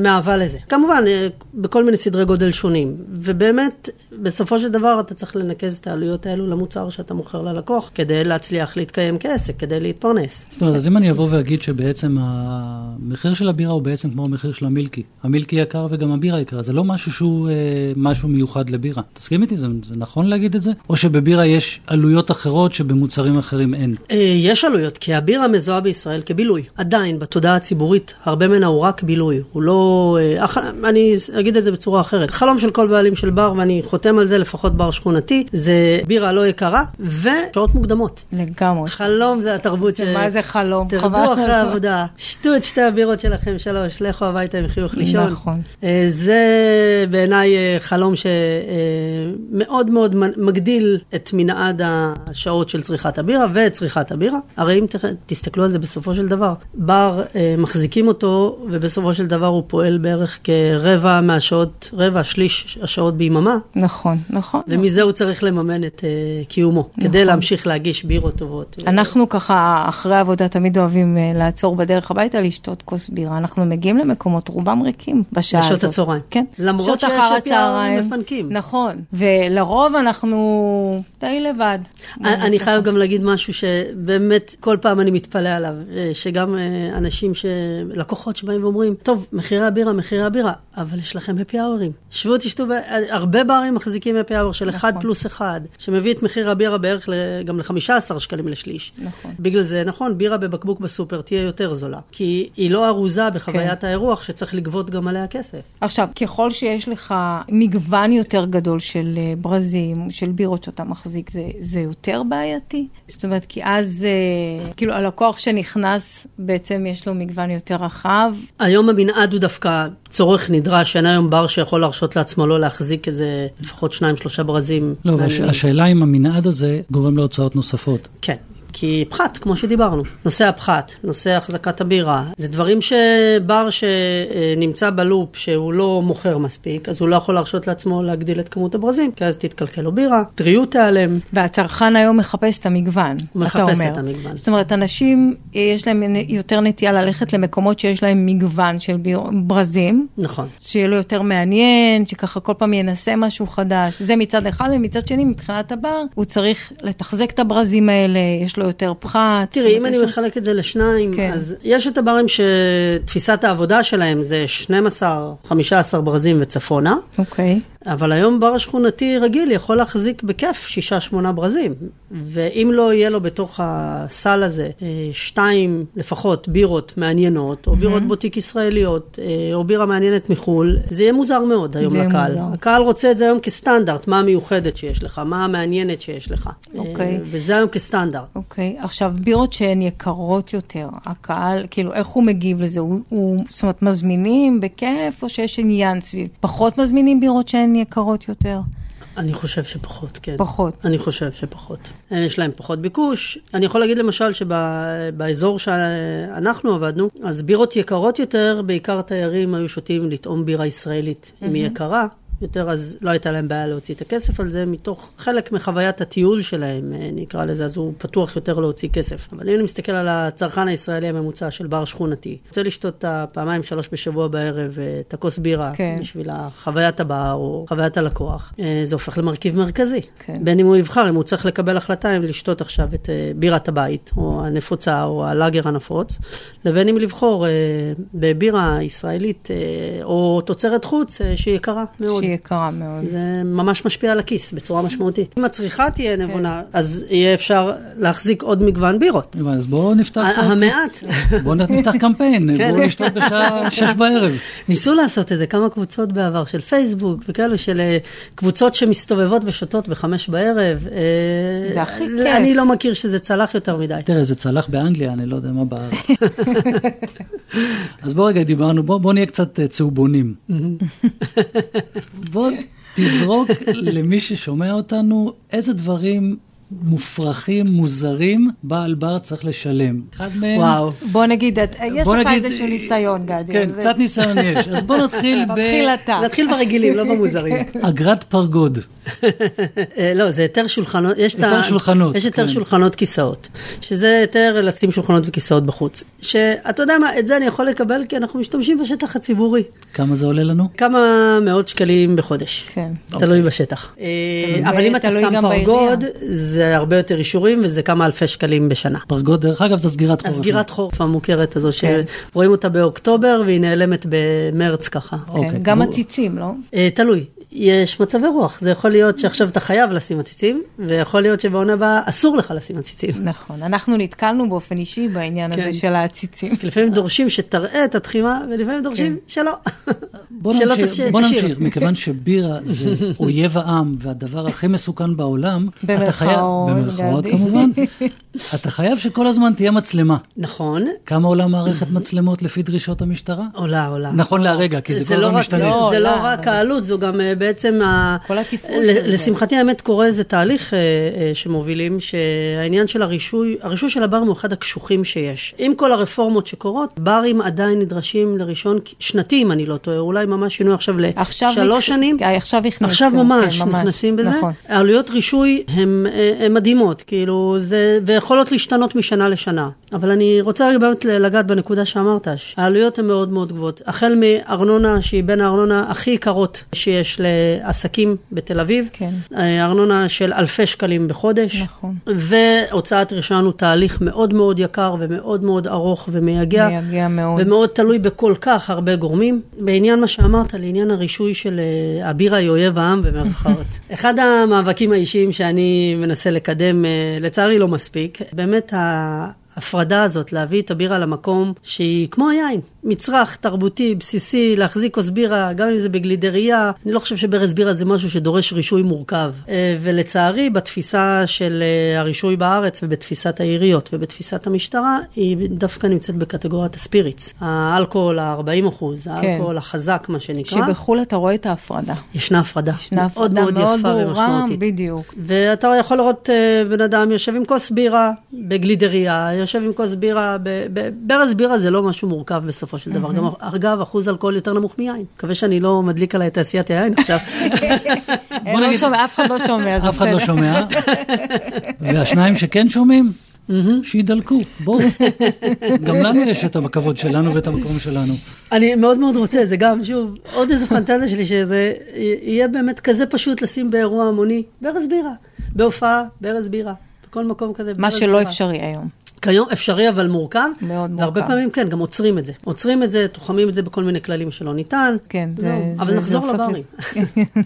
מאהבה לזה. כמובן, אה, בכל מיני סדרי גודל שונים. ובאמת, בסופו של דבר אתה צריך לנקז את העלויות האלו למוצר שאתה מוכר ללקוח, כדי להצליח להתקיים כעסק, כדי להתפרנס. זאת אומרת, אז אם אני אבוא ואגיד שבעצם המחיר של הבירה הוא בעצם כמו המחיר של המילקי. המילקי יקר וגם הבירה יקרה, זה לא משהו שהוא אה, משהו מיוחד לבירה. תסכים איתי, זה, זה נכון להגיד את זה? או שבבירה יש עלויות אחרות שבמוצרים אחרים אין? אה, יש עלויות, כי הבירה מזוהה בישראל כבילוי. עדיין, בתודעה הציבורית, הרבה ממנה הוא רק בילוי. הוא לא... אה, אח- אני אגיד את זה בצורה אחרת. חלום של כל בעלים של בר, ואני חותם על זה, לפחות בר שכונתי, זה בירה לא יקרה ושעות מוקדמות. לגמרי. חלום זה התרבות ש... מה זה חלום? תרדו אחרי. העבודה, שתו את שתי הבירות שלכם, שלוש, לכו הביתה עם חיוך לישון. נכון. אה, זה בעיניי חלום שמאוד מאוד מ- מגדיל את מנעד השעות של צריכת הבירה ואת צריכת הבירה. הרי אם ת- תסתכלו על זה בסופו של דבר, בר אה, מחזיקים אותו ובסופו של דבר הוא פועל בערך כרבע מהשעות, רבע, שליש השעות ביממה. נכון, נכון. ומזה הוא צריך לממן את uh, קיומו, כדי להמשיך להגיש בירות טובות. אנחנו ככה, אחרי העבודה, תמיד אוהבים אה, לעצור בדרך הביתה לשתות כוס בירה. אנחנו מגיעים למקומות, רובם ריקים בשעה הזאת. בשעות הצהריים. כן. למרות שיש הצהריים. מפנקים. נכון. ולרוב אנחנו די לבד. אני חייב גם להגיד משהו שבאמת כל פעם אני מתפלא עליו, אה, שגם אה, אנשים. לקוחות שבאים ואומרים, טוב, מחירי הבירה, מחירי הבירה, אבל יש לכם happy hour'ים. שבו תשתו, ב... הרבה ברים מחזיקים happy hour של אחד נכון. פלוס אחד, שמביא את מחיר הבירה בערך ל... גם ל-15 שקלים לשליש. נכון. בגלל זה, נכון, בירה בבקבוק בסופר תהיה יותר זולה, כי היא לא ארוזה בחוויית כן. האירוח שצריך לגבות גם עליה כסף. עכשיו, ככל שיש לך מגוון יותר גדול של אה, ברזים, של בירות שאתה מחזיק, זה, זה יותר בעייתי? זאת אומרת, כי אז, אה, כאילו, הלקוח שנכנס, בעצם יש לו מגוון יותר רחב. היום המנעד הוא דווקא צורך נדרש, אין היום בר שיכול להרשות לעצמו לא להחזיק איזה לפחות שניים, שלושה ברזים. לא, והשאלה אם המנעד הזה גורם להוצאות נוספות. כן. כי פחת, כמו שדיברנו. נושא הפחת, נושא החזקת הבירה, זה דברים שבר שנמצא בלופ שהוא לא מוכר מספיק, אז הוא לא יכול להרשות לעצמו להגדיל את כמות הברזים, כי אז תתקלקל לו בירה, טריות תיעלם. והצרכן היום מחפש את המגוון, הוא אתה מחפש אומר. את המגוון. זאת אומרת, אנשים, אה, יש להם יותר נטייה ללכת למקומות שיש להם מגוון של ביר... ברזים, נכון. שיהיה לו יותר מעניין, שככה כל פעם ינסה משהו חדש. זה מצד אחד, ומצד שני, מבחינת הבר, הוא צריך לתחזק את הברזים האלה, יש לו יותר פחת. תראי, אם אני מחלק את זה לשניים, כן. אז יש את הברים שתפיסת העבודה שלהם זה 12-15 ברזים וצפונה. אוקיי. אבל היום בר השכונתי רגיל יכול להחזיק בכיף שישה שמונה ברזים. ואם לא יהיה לו בתוך הסל הזה אה, שתיים לפחות בירות מעניינות, או בירות בוטיק ישראליות, אה, או בירה מעניינת מחו"ל, זה יהיה מוזר מאוד היום לקהל. מוזר. הקהל רוצה את זה היום כסטנדרט, מה המיוחדת שיש לך, מה המעניינת שיש לך. אוקיי. אה, וזה היום כסטנדרט. אוקיי, עכשיו בירות שהן יקרות יותר, הקהל, כאילו, איך הוא מגיב לזה? הוא, הוא זאת אומרת, מזמינים בכיף, או שיש עניין סביב? פחות מזמינים בירות שהן יקרות יותר? אני חושב שפחות, כן. פחות. אני חושב שפחות. יש להם פחות ביקוש. אני יכול להגיד למשל שבאזור שאנחנו עבדנו, אז בירות יקרות יותר, בעיקר תיירים היו שותים לטעום בירה ישראלית. אם היא יקרה יותר, אז לא הייתה להם בעיה להוציא את הכסף על זה, מתוך חלק מחוויית הטיול שלהם, אה, נקרא לזה, אז הוא פתוח יותר להוציא כסף. אבל אם אני מסתכל על הצרכן הישראלי הממוצע של בר שכונתי, רוצה לשתות את הפעמיים, שלוש בשבוע בערב, אה, את הכוס בירה, כן. בשביל חוויית הבר או חוויית הלקוח, אה, זה הופך למרכיב מרכזי. כן. בין אם הוא יבחר, אם הוא צריך לקבל החלטה אם לשתות עכשיו את בירת הבית, או הנפוצה, או הלאגר הנפוץ, לבין אם לבחור בבירה ישראלית, או תוצרת חוץ, שהיא יקרה מאוד. שהיא יקרה מאוד. זה ממש משפיע על הכיס בצורה משמעותית. אם הצריכה תהיה נבונה, אז יהיה אפשר להחזיק עוד מגוון בירות. אז בואו נפתח... המעט. בואו נפתח קמפיין, כן. בואו נשתות בשעה שש בערב. ניסו לעשות את זה, כמה קבוצות בעבר של פייסבוק וכאלו, של אה, קבוצות שמסתובבות ושותות בחמש בערב. אה, זה הכי כיף. אני לא מכיר שזה צלח יותר מדי. תראה, זה צלח באנגליה, אני לא יודע מה בארץ. אז בוא רגע דיברנו, בוא, בוא נהיה קצת אה, צהובונים. בוא תזרוק למי ששומע אותנו איזה דברים מופרכים, מוזרים, בעל בר צריך לשלם. אחד מהם... וואו. בוא נגיד, את- יש בוא לך נגיד- איזשהו ניסיון, גדי. כן, אז- קצת ניסיון יש. אז בוא נתחיל תתחיל אתה. נתחיל ברגילים, לא במוזרים. באגרת פרגוד. אה, לא, זה היתר שולחנות, יש היתר שולחנות, יש היתר כן. שולחנות כיסאות, שזה היתר לשים שולחנות וכיסאות בחוץ. שאתה יודע מה, את זה אני יכול לקבל כי אנחנו משתמשים בשטח הציבורי. כמה זה עולה לנו? כמה מאות שקלים בחודש. כן. תלוי בשטח. אבל ב- אם אתה שם פרגוד, בעירייה. זה הרבה יותר אישורים וזה כמה אלפי שקלים בשנה. פרגוד, דרך אגב, זה סגירת חורף. הסגירת חורף המוכרת הזו, כן. שרואים אותה באוקטובר והיא נעלמת במרץ ככה. אוקיי. כן, גם בוא- עציצים, לא? אה, תלוי, יש מצבי רוח, זה יכול להיות שעכשיו אתה חייב לשים עציצים, ויכול להיות שבעונה הבאה אסור לך לשים עציצים. נכון. אנחנו נתקלנו באופן אישי בעניין כן. הזה של העציצים. כי לפעמים דורשים שתראה את התחימה, ולפעמים דורשים שלא. בוא שלא נמשיך, תשאיר- בוא. נמשיך, מכיוון שבירה זה אויב העם והדבר הכי מסוכן בעולם, אתה חייב, במרכאות. כמובן, אתה חייב שכל הזמן תהיה מצלמה. נכון, כמה עולה מערכת מצלמות לפי דרישות המשטרה? עולה, עולה. נכון להרגע, כי זה כל לא הזמן רק- משתנה. לא, זה לא עולה, רק אבל- העלות, זו גם אה, בעצם ה... כל התפעול של זה. לשמחתי האמת קורה איזה תהליך אה, אה, שמובילים, שהעניין של הרישוי, הרישוי של הברים הוא אחד הקשוחים שיש. עם כל הרפורמות שקורות, ברים עדיין נדרשים לראשון שנתי, אם אני לא טועה, אולי ממש שינו עכשיו עכשיו לשלוש נכ- שנים. אה, עכשיו הכנסו. עכשיו ממש, כן, נכנסים בזה. נכון. העלויות רישוי הן הן מדהימות, כאילו, זה, ויכולות להשתנות משנה לשנה. אבל אני רוצה רגע באמת לגעת בנקודה שאמרת, העלויות הן מאוד מאוד גבוהות. החל מארנונה, שהיא בין הארנונה הכי יקרות שיש לעסקים בתל אביב, כן. אה, ארנונה של אלפי שקלים בחודש. נכון. והוצאת רישיון הוא תהליך מאוד מאוד יקר ומאוד מאוד ארוך ומייגע. מייגע מאוד. ומאוד תלוי בכל כך הרבה גורמים. בעניין מה שאמרת, לעניין הרישוי של אה, הבירה היא אויב העם במרכאות. אחד המאבקים האישיים שאני מנסה לקדם, אה, לצערי לא מספיק, באמת ההפרדה הזאת, להביא את הבירה למקום שהיא כמו היין, מצרך תרבותי, בסיסי, להחזיק כוס בירה, גם אם זה בגלידריה, אני לא חושב שברז בירה זה משהו שדורש רישוי מורכב. אה, ולצערי, בתפיסה של אה, הרישוי בארץ ובתפיסת העיריות ובתפיסת המשטרה, היא דווקא נמצאת בקטגוריית הספיריטס. האלכוהול ה-40 אחוז, האלכוהול החזק, מה שנקרא. שבחו"ל אתה רואה את ההפרדה. ישנה הפרדה. ישנה מאוד הפרדה מאוד מאוד יפה ברורה, ומשמעותית. בדיוק. ואתה יכול לראות אה, בן אדם יושב עם כוס בירה בגלידריה, יושב עם כוס בירה, ברז בירה זה לא משהו מורכב בסופו של דבר. גם אגב, אחוז אלכוהול יותר נמוך מיין. מקווה שאני לא מדליק עליי את תעשיית היין עכשיו. אה, לא שומע, אף אחד לא שומע, זה אף אחד לא בסדר. שומע. והשניים שכן שומעים, שידלקו, בואו. גם לנו יש את הכבוד שלנו ואת המקום שלנו. אני מאוד מאוד רוצה, זה גם, שוב, עוד איזו פנטזיה שלי, שזה יהיה באמת כזה פשוט לשים באירוע המוני ברז בירה. בהופעה, ברז בירה. בכל מקום כזה. מה שלא בירה. אפשרי היום. כיום אפשרי אבל מורכב. מאוד והרבה מורכב. פעמים כן, גם עוצרים את זה. עוצרים את זה, תוחמים את זה בכל מיני כללים שלא ניתן. כן, זה- זהו. זה- אבל זה נחזור לברים.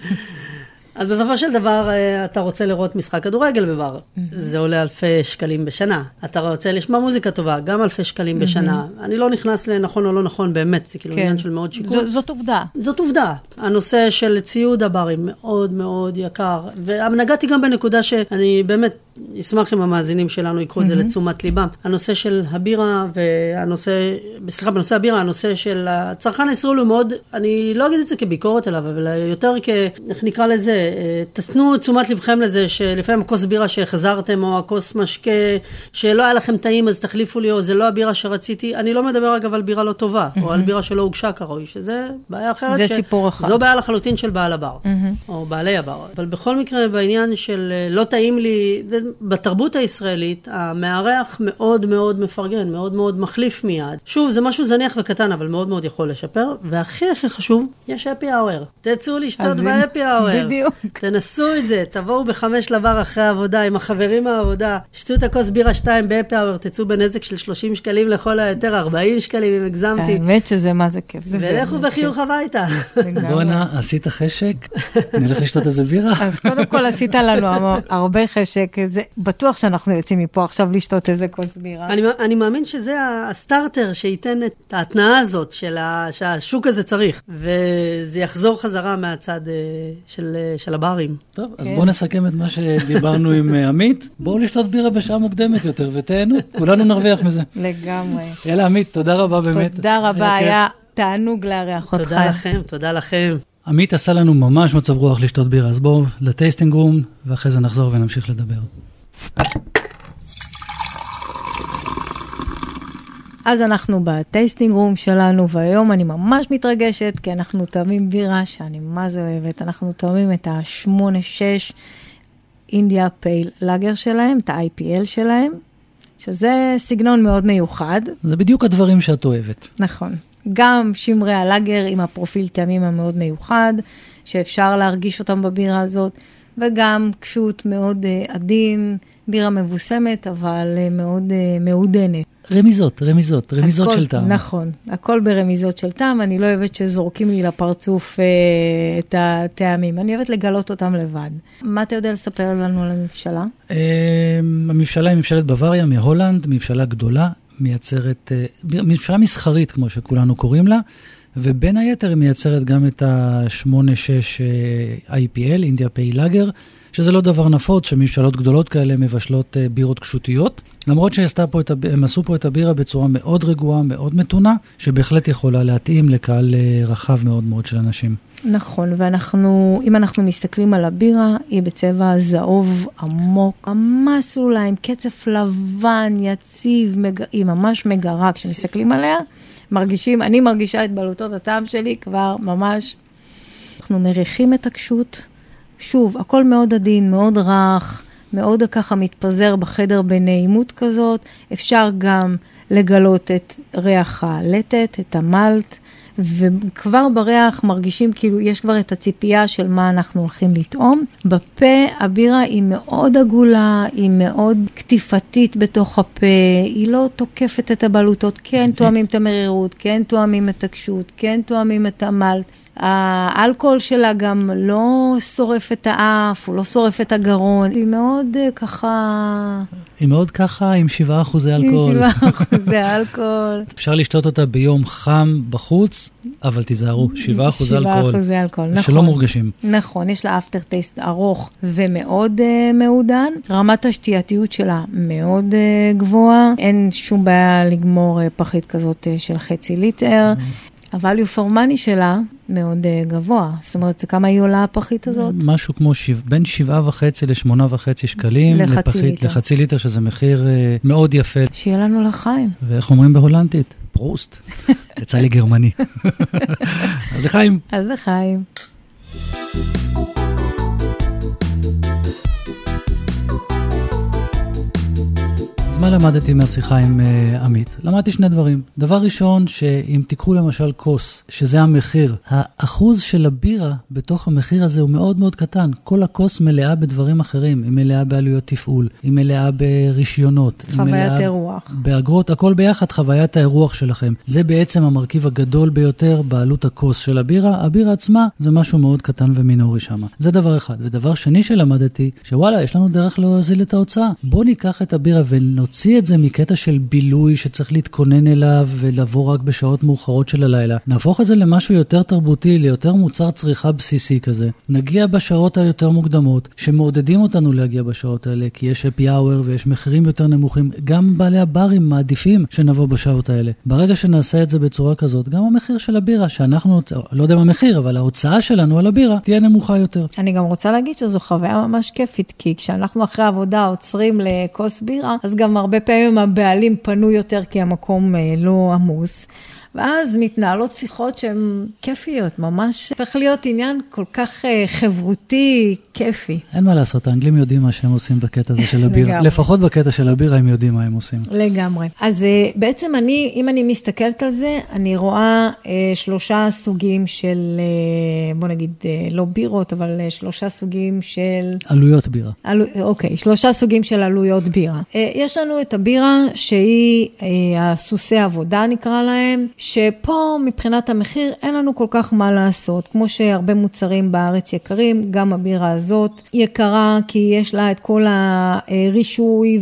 אז בסופו של דבר, אה, אתה רוצה לראות משחק כדורגל בבר, זה עולה אלפי שקלים בשנה. אתה רוצה לשמוע מוזיקה טובה, גם אלפי שקלים בשנה. אני לא נכנס לנכון או לא נכון, באמת, זה כאילו כן. עניין של מאוד שיקול. זאת עובדה. זאת עובדה. הנושא של ציוד הברים מאוד מאוד יקר. ונגעתי גם בנקודה שאני באמת אשמח אם המאזינים שלנו ייקחו את זה לתשומת ליבם. הנושא של הבירה והנושא, סליחה, בנושא הבירה, הנושא של הצרכן הישראלי הוא מאוד, אני לא אגיד את זה כביקורת עליו, אבל יותר כ... איך נקרא לזה? תתנו תשומת לבכם לזה שלפעמים הכוס בירה שהחזרתם, או הכוס משקה שלא היה לכם טעים, אז תחליפו לי, או זה לא הבירה שרציתי. אני לא מדבר אגב על בירה לא טובה, או על בירה שלא הוגשה כראוי, שזה בעיה אחרת. זה ש- סיפור אחד. זו בעיה לחלוטין של בעל הבר, או בעלי הבר. אבל בכל מקרה, בעניין של אה, לא טעים לי, בתרבות הישראלית, המארח מאוד מאוד מפרגן, מאוד מאוד מחליף מיד. שוב, זה משהו זניח וקטן, אבל מאוד מאוד יכול לשפר. והכי הכי חשוב, יש happy hour. תצאו לשתות ב-happy hour. בדיוק. תנסו את זה, תבואו בחמש לבר אחרי העבודה עם החברים מהעבודה, שתו את הכוס בירה שתיים ב-happy hour, תצאו בנזק של 30 שקלים לכל היותר, 40 שקלים אם הגזמתי. האמת שזה מה זה כיף. ולכו בחיוך הביתה. בואנה, עשית חשק? נלך לשתות איזה בירה? אז קודם כל עשית לנו הרבה חשק, זה בטוח שאנחנו יוצאים מפה עכשיו לשתות איזה כוס בירה. אני, אני מאמין שזה הסטארטר שייתן את ההתנאה הזאת שהשוק הזה צריך, וזה יחזור חזרה מהצד אה, של, אה, של הברים. טוב, אז כן. בואו נסכם את מה שדיברנו עם אה, עמית. בואו לשתות בירה בשעה מוקדמת יותר ותהנו, כולנו נרוויח מזה. לגמרי. יאללה, עמית, תודה רבה באמת. תודה רבה. היה תענוג לארח אותך. תודה לכם, תודה לכם. עמית עשה לנו ממש מצב רוח לשתות בירה, אז בואו לטייסטינג רום, ואחרי זה נחזור ונמשיך לדבר. אז אנחנו בטייסטינג רום שלנו, והיום אני ממש מתרגשת, כי אנחנו תואמים בירה שאני מה זה אוהבת. אנחנו תואמים את ה-8-6 אינדיה פייל לאגר שלהם, את ה-IPL שלהם, שזה סגנון מאוד מיוחד. זה בדיוק הדברים שאת אוהבת. נכון. גם שמרי הלאגר עם הפרופיל טעמים המאוד מיוחד, שאפשר להרגיש אותם בבירה הזאת, וגם קשות מאוד uh, עדין, בירה מבוסמת, אבל uh, מאוד uh, מעודנת. רמיזות, רמיזות, רמיזות הכל- של טעם. נכון, הכל ברמיזות של טעם. אני לא אוהבת שזורקים לי לפרצוף uh, את הטעמים, אני אוהבת לגלות אותם לבד. מה אתה יודע לספר לנו על הממשלה? אה, הממשלה היא ממשלת בוואריה מהולנד, ממשלה גדולה, מייצרת, אה, ממשלה מסחרית כמו שכולנו קוראים לה, ובין היתר היא מייצרת גם את ה-8-6 אה, IPL, אינדיה פי לאגר, שזה לא דבר נפוץ שממשלות גדולות כאלה מבשלות אה, בירות קשותיות. למרות שהם עשו פה את הבירה בצורה מאוד רגועה, מאוד מתונה, שבהחלט יכולה להתאים לקהל אה, רחב מאוד מאוד של אנשים. נכון, ואנחנו, אם אנחנו מסתכלים על הבירה, היא בצבע זהוב עמוק, ממש סלולה, עם קצף לבן, יציב, מג... היא ממש מגרה. כשמסתכלים עליה, מרגישים, אני מרגישה את בלוטות הטעם שלי כבר ממש. אנחנו מריחים את הקשות. שוב, הכל מאוד עדין, מאוד רך, מאוד ככה מתפזר בחדר בנעימות כזאת. אפשר גם לגלות את ריח הלטת, את המלט. וכבר בריח מרגישים כאילו יש כבר את הציפייה של מה אנחנו הולכים לטעום. בפה הבירה היא מאוד עגולה, היא מאוד קטיפתית בתוך הפה, היא לא תוקפת את הבלוטות, כן תואמים את המרירות, כן תואמים את הקשות, כן תואמים את המלט. האלכוהול שלה גם לא שורף את האף, הוא לא שורף את הגרון, היא מאוד אה, ככה... היא מאוד ככה עם 7 אחוזי אלכוהול. עם 7 אחוזי אלכוהול. אפשר לשתות אותה ביום חם בחוץ, אבל תיזהרו, 7 אחוזי אלכוהול. 7 אחוזי אלכוהול, נכון. שלא מורגשים. נכון, יש לה aftertaste ארוך ומאוד uh, מעודן. רמת השתייתיות שלה מאוד uh, גבוהה, אין שום בעיה לגמור uh, פחית כזאת uh, של חצי ליטר. ה value for money שלה מאוד uh, גבוה. זאת אומרת, כמה היא עולה הפחית הזאת? משהו כמו שבע, בין שבעה וחצי לשמונה וחצי שקלים. לחצי לפחית, ליטר. לחצי ליטר, שזה מחיר uh, מאוד יפה. שיהיה לנו לחיים. ואיך אומרים בהולנדית? proost. יצא לי גרמני. אז לחיים. אז לחיים. מה למדתי מהשיחה עם uh, עמית? למדתי שני דברים. דבר ראשון, שאם תיקחו למשל כוס, שזה המחיר, האחוז של הבירה בתוך המחיר הזה הוא מאוד מאוד קטן. כל הכוס מלאה בדברים אחרים. היא מלאה בעלויות תפעול, היא מלאה ברישיונות. היא חוויית מלאה אירוח. באגרות, הכל ביחד, חוויית האירוח שלכם. זה בעצם המרכיב הגדול ביותר בעלות הכוס של הבירה. הבירה עצמה זה משהו מאוד קטן ומינורי שם. זה דבר אחד. ודבר שני שלמדתי, שוואלה, יש לנו דרך להוזיל את ההוצאה. בוא ניקח את הבירה ונוציא את זה מקטע של בילוי שצריך להתכונן אליו ולבוא רק בשעות מאוחרות של הלילה. נהפוך את זה למשהו יותר תרבותי, ליותר מוצר צריכה בסיסי כזה. נגיע בשעות היותר מוקדמות, שמעודדים אותנו להגיע בשעות האלה, כי יש happy hour ויש מחירים יותר נמוכים. גם בעלי הברים מעדיפים שנבוא בשעות האלה. ברגע שנעשה את זה בצורה כזאת, גם המחיר של הבירה, שאנחנו, לא יודע מה המחיר, אבל ההוצאה שלנו על הבירה תהיה נמוכה יותר. אני גם רוצה להגיד שזו חוויה ממש כיפית, כי כשאנחנו אחרי עבודה עוצרים לכוס בירה, אז גם הרבה פעמים הבעלים פנו יותר כי המקום אה, לא עמוס. ואז מתנהלות שיחות שהן כיפיות, ממש הופך להיות עניין כל כך אה, חברותי, כיפי. אין מה לעשות, האנגלים יודעים מה שהם עושים בקטע הזה של הבירה. לפחות בקטע של הבירה הם יודעים מה הם עושים. לגמרי. אז אה, בעצם אני, אם אני מסתכלת על זה, אני רואה אה, שלושה סוגים של, בוא נגיד, לא בירות, אבל שלושה סוגים של... עלויות בירה. עלו, אוקיי, שלושה סוגים של עלויות בירה. יש לנו את הבירה שהיא הסוסי עבודה נקרא להם, שפה מבחינת המחיר אין לנו כל כך מה לעשות. כמו שהרבה מוצרים בארץ יקרים, גם הבירה הזאת יקרה כי יש לה את כל הרישוי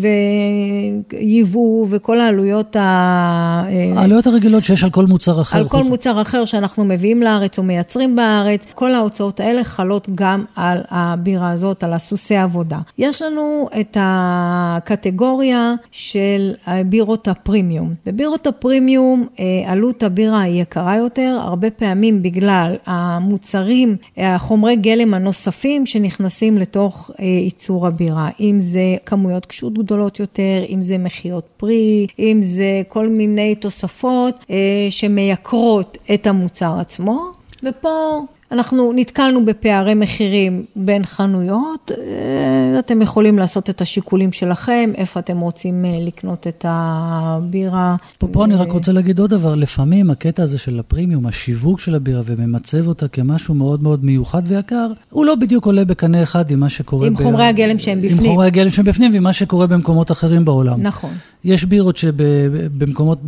ויבוא וכל העלויות ה... העלויות הרגילות שיש על כל מוצר אחר. על כל מוצר אחר שאנחנו מביאים לארץ או מייצרים בארץ, כל ההוצאות האלה חלות גם על הבירה הזאת, על הסוסי עבודה. יש לנו את הקטגוריה של בירות הפרימיום. בבירות הפרימיום אה, עלות הבירה היא יקרה יותר, הרבה פעמים בגלל המוצרים, החומרי גלם הנוספים שנכנסים לתוך אה, ייצור הבירה. אם זה כמויות קשות גדולות יותר, אם זה מחיות פרי, אם זה כל מיני תוספות אה, שמייקרות את המוצר עצמו. ופה אנחנו נתקלנו בפערי מחירים בין חנויות, אה, אתם יכולים לעשות את השיקולים שלכם, איפה אתם רוצים אה, לקנות את הבירה. פה, פה אני רק רוצה להגיד עוד דבר, לפעמים הקטע הזה של הפרימיום, השיווק של הבירה וממצב אותה כמשהו מאוד מאוד מיוחד ויקר, הוא לא בדיוק עולה בקנה אחד עם מה שקורה... עם ב... חומרי הגלם שהם בפנים. עם חומרי הגלם שהם בפנים ועם מה שקורה במקומות אחרים בעולם. נכון. יש בירות שבמקומות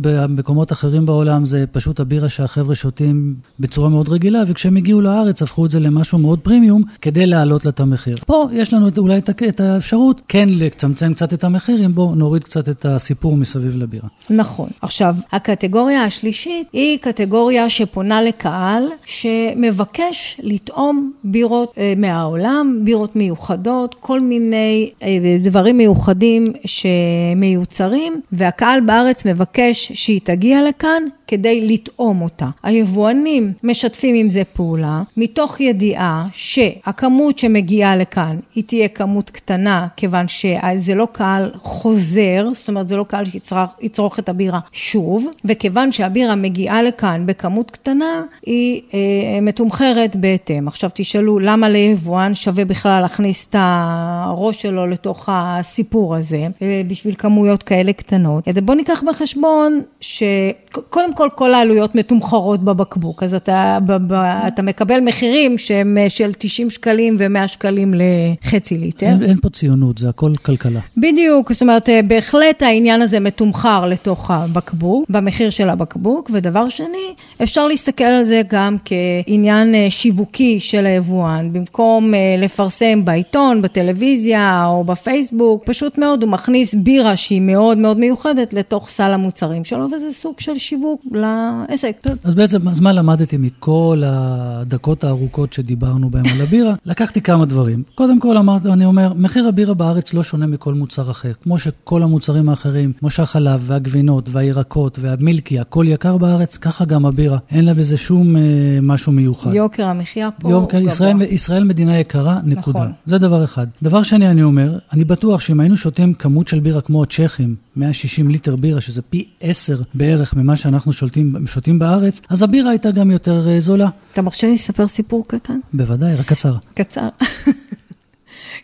אחרים בעולם זה פשוט הבירה שהחבר'ה שותים בצורה מאוד רגילה, וכשהם הגיעו לארץ הפכו את זה למשהו מאוד פרימיום כדי להעלות לה את המחיר. פה יש לנו אולי את האפשרות כן לצמצם קצת את המחיר, אם בואו נוריד קצת את הסיפור מסביב לבירה. נכון. עכשיו, הקטגוריה השלישית היא קטגוריה שפונה לקהל שמבקש לטעום בירות אה, מהעולם, בירות מיוחדות, כל מיני אה, דברים מיוחדים שמיוצרים. והקהל בארץ מבקש שהיא תגיע לכאן כדי לטעום אותה. היבואנים משתפים עם זה פעולה, מתוך ידיעה שהכמות שמגיעה לכאן היא תהיה כמות קטנה, כיוון שזה לא קהל חוזר, זאת אומרת זה לא קהל שיצרוך את הבירה שוב, וכיוון שהבירה מגיעה לכאן בכמות קטנה, היא אה, מתומחרת בהתאם. עכשיו תשאלו, למה ליבואן שווה בכלל להכניס את הראש שלו לתוך הסיפור הזה, אה, בשביל כמויות כאלה קטנות? בואו ניקח בחשבון שקודם כל כל, כל העלויות מתומחרות בבקבוק, אז אתה, ב, ב, אתה מקבל מחירים שהם אה, של 90 שקלים ו-100 שקלים לחצי ליטר. אין, אין פה ציונות, זה הכל כלכלה. בדיוק, זאת אומרת, אה, בהחלט העניין הזה מתומחר לתוך הבקבוק, במחיר של הבקבוק, ודבר שני, אפשר להסתכל על זה גם כעניין אה, שיווקי של היבואן, במקום לפרסם בעיתון, בטלוויזיה או בפייסבוק, פשוט מאוד הוא מכניס בירה שהיא מאוד מאוד מיוחדת לתוך סל המוצרים שלו, וזה סוג של שיווק לעסק. אז בעצם, אז מה למדתי מכל הדקות הארוכות שדיברנו בהן על הבירה? לקחתי כמה דברים. קודם כל אמרתי, אני אומר, מחיר הבירה בארץ לא שונה מכל מוצר אחר. כמו שכל המוצרים האחרים, כמו שהחלב והגבינות והירקות והמילקי, הכל יקר בארץ, ככה גם הבירה. אין לה בזה שום אה, משהו מיוחד. יוקר המחיה פה יוקר, הוא ישראל, גבוה. ישראל מדינה יקרה, נקודה. נכון. זה דבר אחד. דבר שני, אני אומר, אני בטוח שאם היינו שותים כמות של בירה כמו הצ'כים, 160 ליטר בירה, שזה פי 10 בערך ממה שאנחנו שולטים, שותים בארץ, אז הבירה הייתה גם יותר uh, זולה. אתה מרשה לי לספר סיפור קטן? בוודאי, רק קצר. קצר.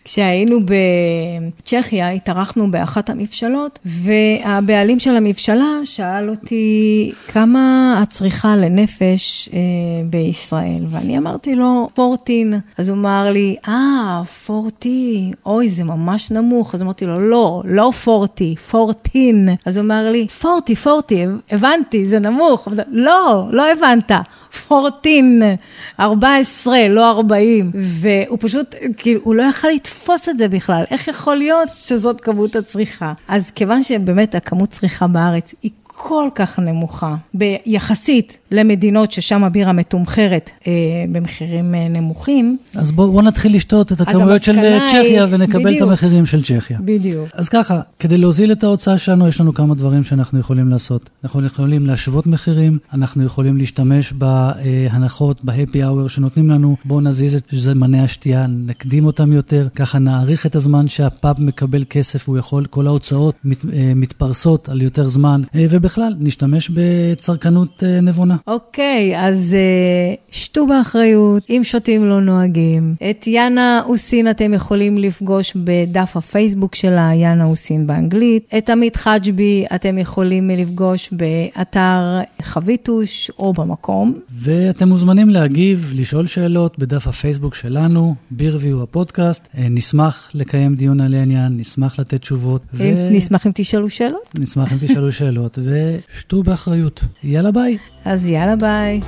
כשהיינו בצ'כיה, התארחנו באחת המבשלות, והבעלים של המבשלה שאל אותי כמה את צריכה לנפש אה, בישראל, ואני אמרתי לו, פורטין. אז הוא אמר לי, אה, פורטי, אוי, זה ממש נמוך. אז אמרתי לו, לא, לא פורטי, פורטין. אז הוא אמר לי, פורטי, פורטי, הבנתי, זה נמוך. לא, לא הבנת. 14, 14, לא 40. והוא פשוט, כאילו, הוא לא יכל לתפוס את זה בכלל. איך יכול להיות שזאת כמות הצריכה? אז כיוון שבאמת הכמות צריכה בארץ היא כל כך נמוכה, ביחסית למדינות ששם הבירה מתומחרת אה, במחירים אה, נמוכים. אז בואו בוא נתחיל לשתות את הכמויות של אה, צ'כיה ונקבל בדיוק, את המחירים של צ'כיה. בדיוק. אז ככה, כדי להוזיל את ההוצאה שלנו, יש לנו כמה דברים שאנחנו יכולים לעשות. אנחנו יכולים להשוות מחירים, אנחנו יכולים להשתמש בהנחות, ב-happy hour שנותנים לנו, בואו נזיז את זמני השתייה, נקדים אותם יותר, ככה נאריך את הזמן שהפאב מקבל כסף, הוא יכול, כל ההוצאות מת, אה, מתפרסות על יותר זמן, אה, ובכלל, נשתמש בצרכנות אה, נבונה. אוקיי, אז אה, שתו באחריות, אם שותים לא נוהגים. את יאנה אוסין אתם יכולים לפגוש בדף הפייסבוק שלה, יאנה אוסין באנגלית. את עמית חג'בי אתם יכולים לפגוש באתר חביטוש או במקום. ואתם מוזמנים להגיב, לשאול שאלות בדף הפייסבוק שלנו, בירביו הפודקאסט. אה, נשמח לקיים דיון על העניין, נשמח לתת תשובות. ו... נשמח אם תשאלו שאלות. נשמח אם תשאלו שאלות, ושתו באחריות. יאללה ביי. אז יאללה ביי.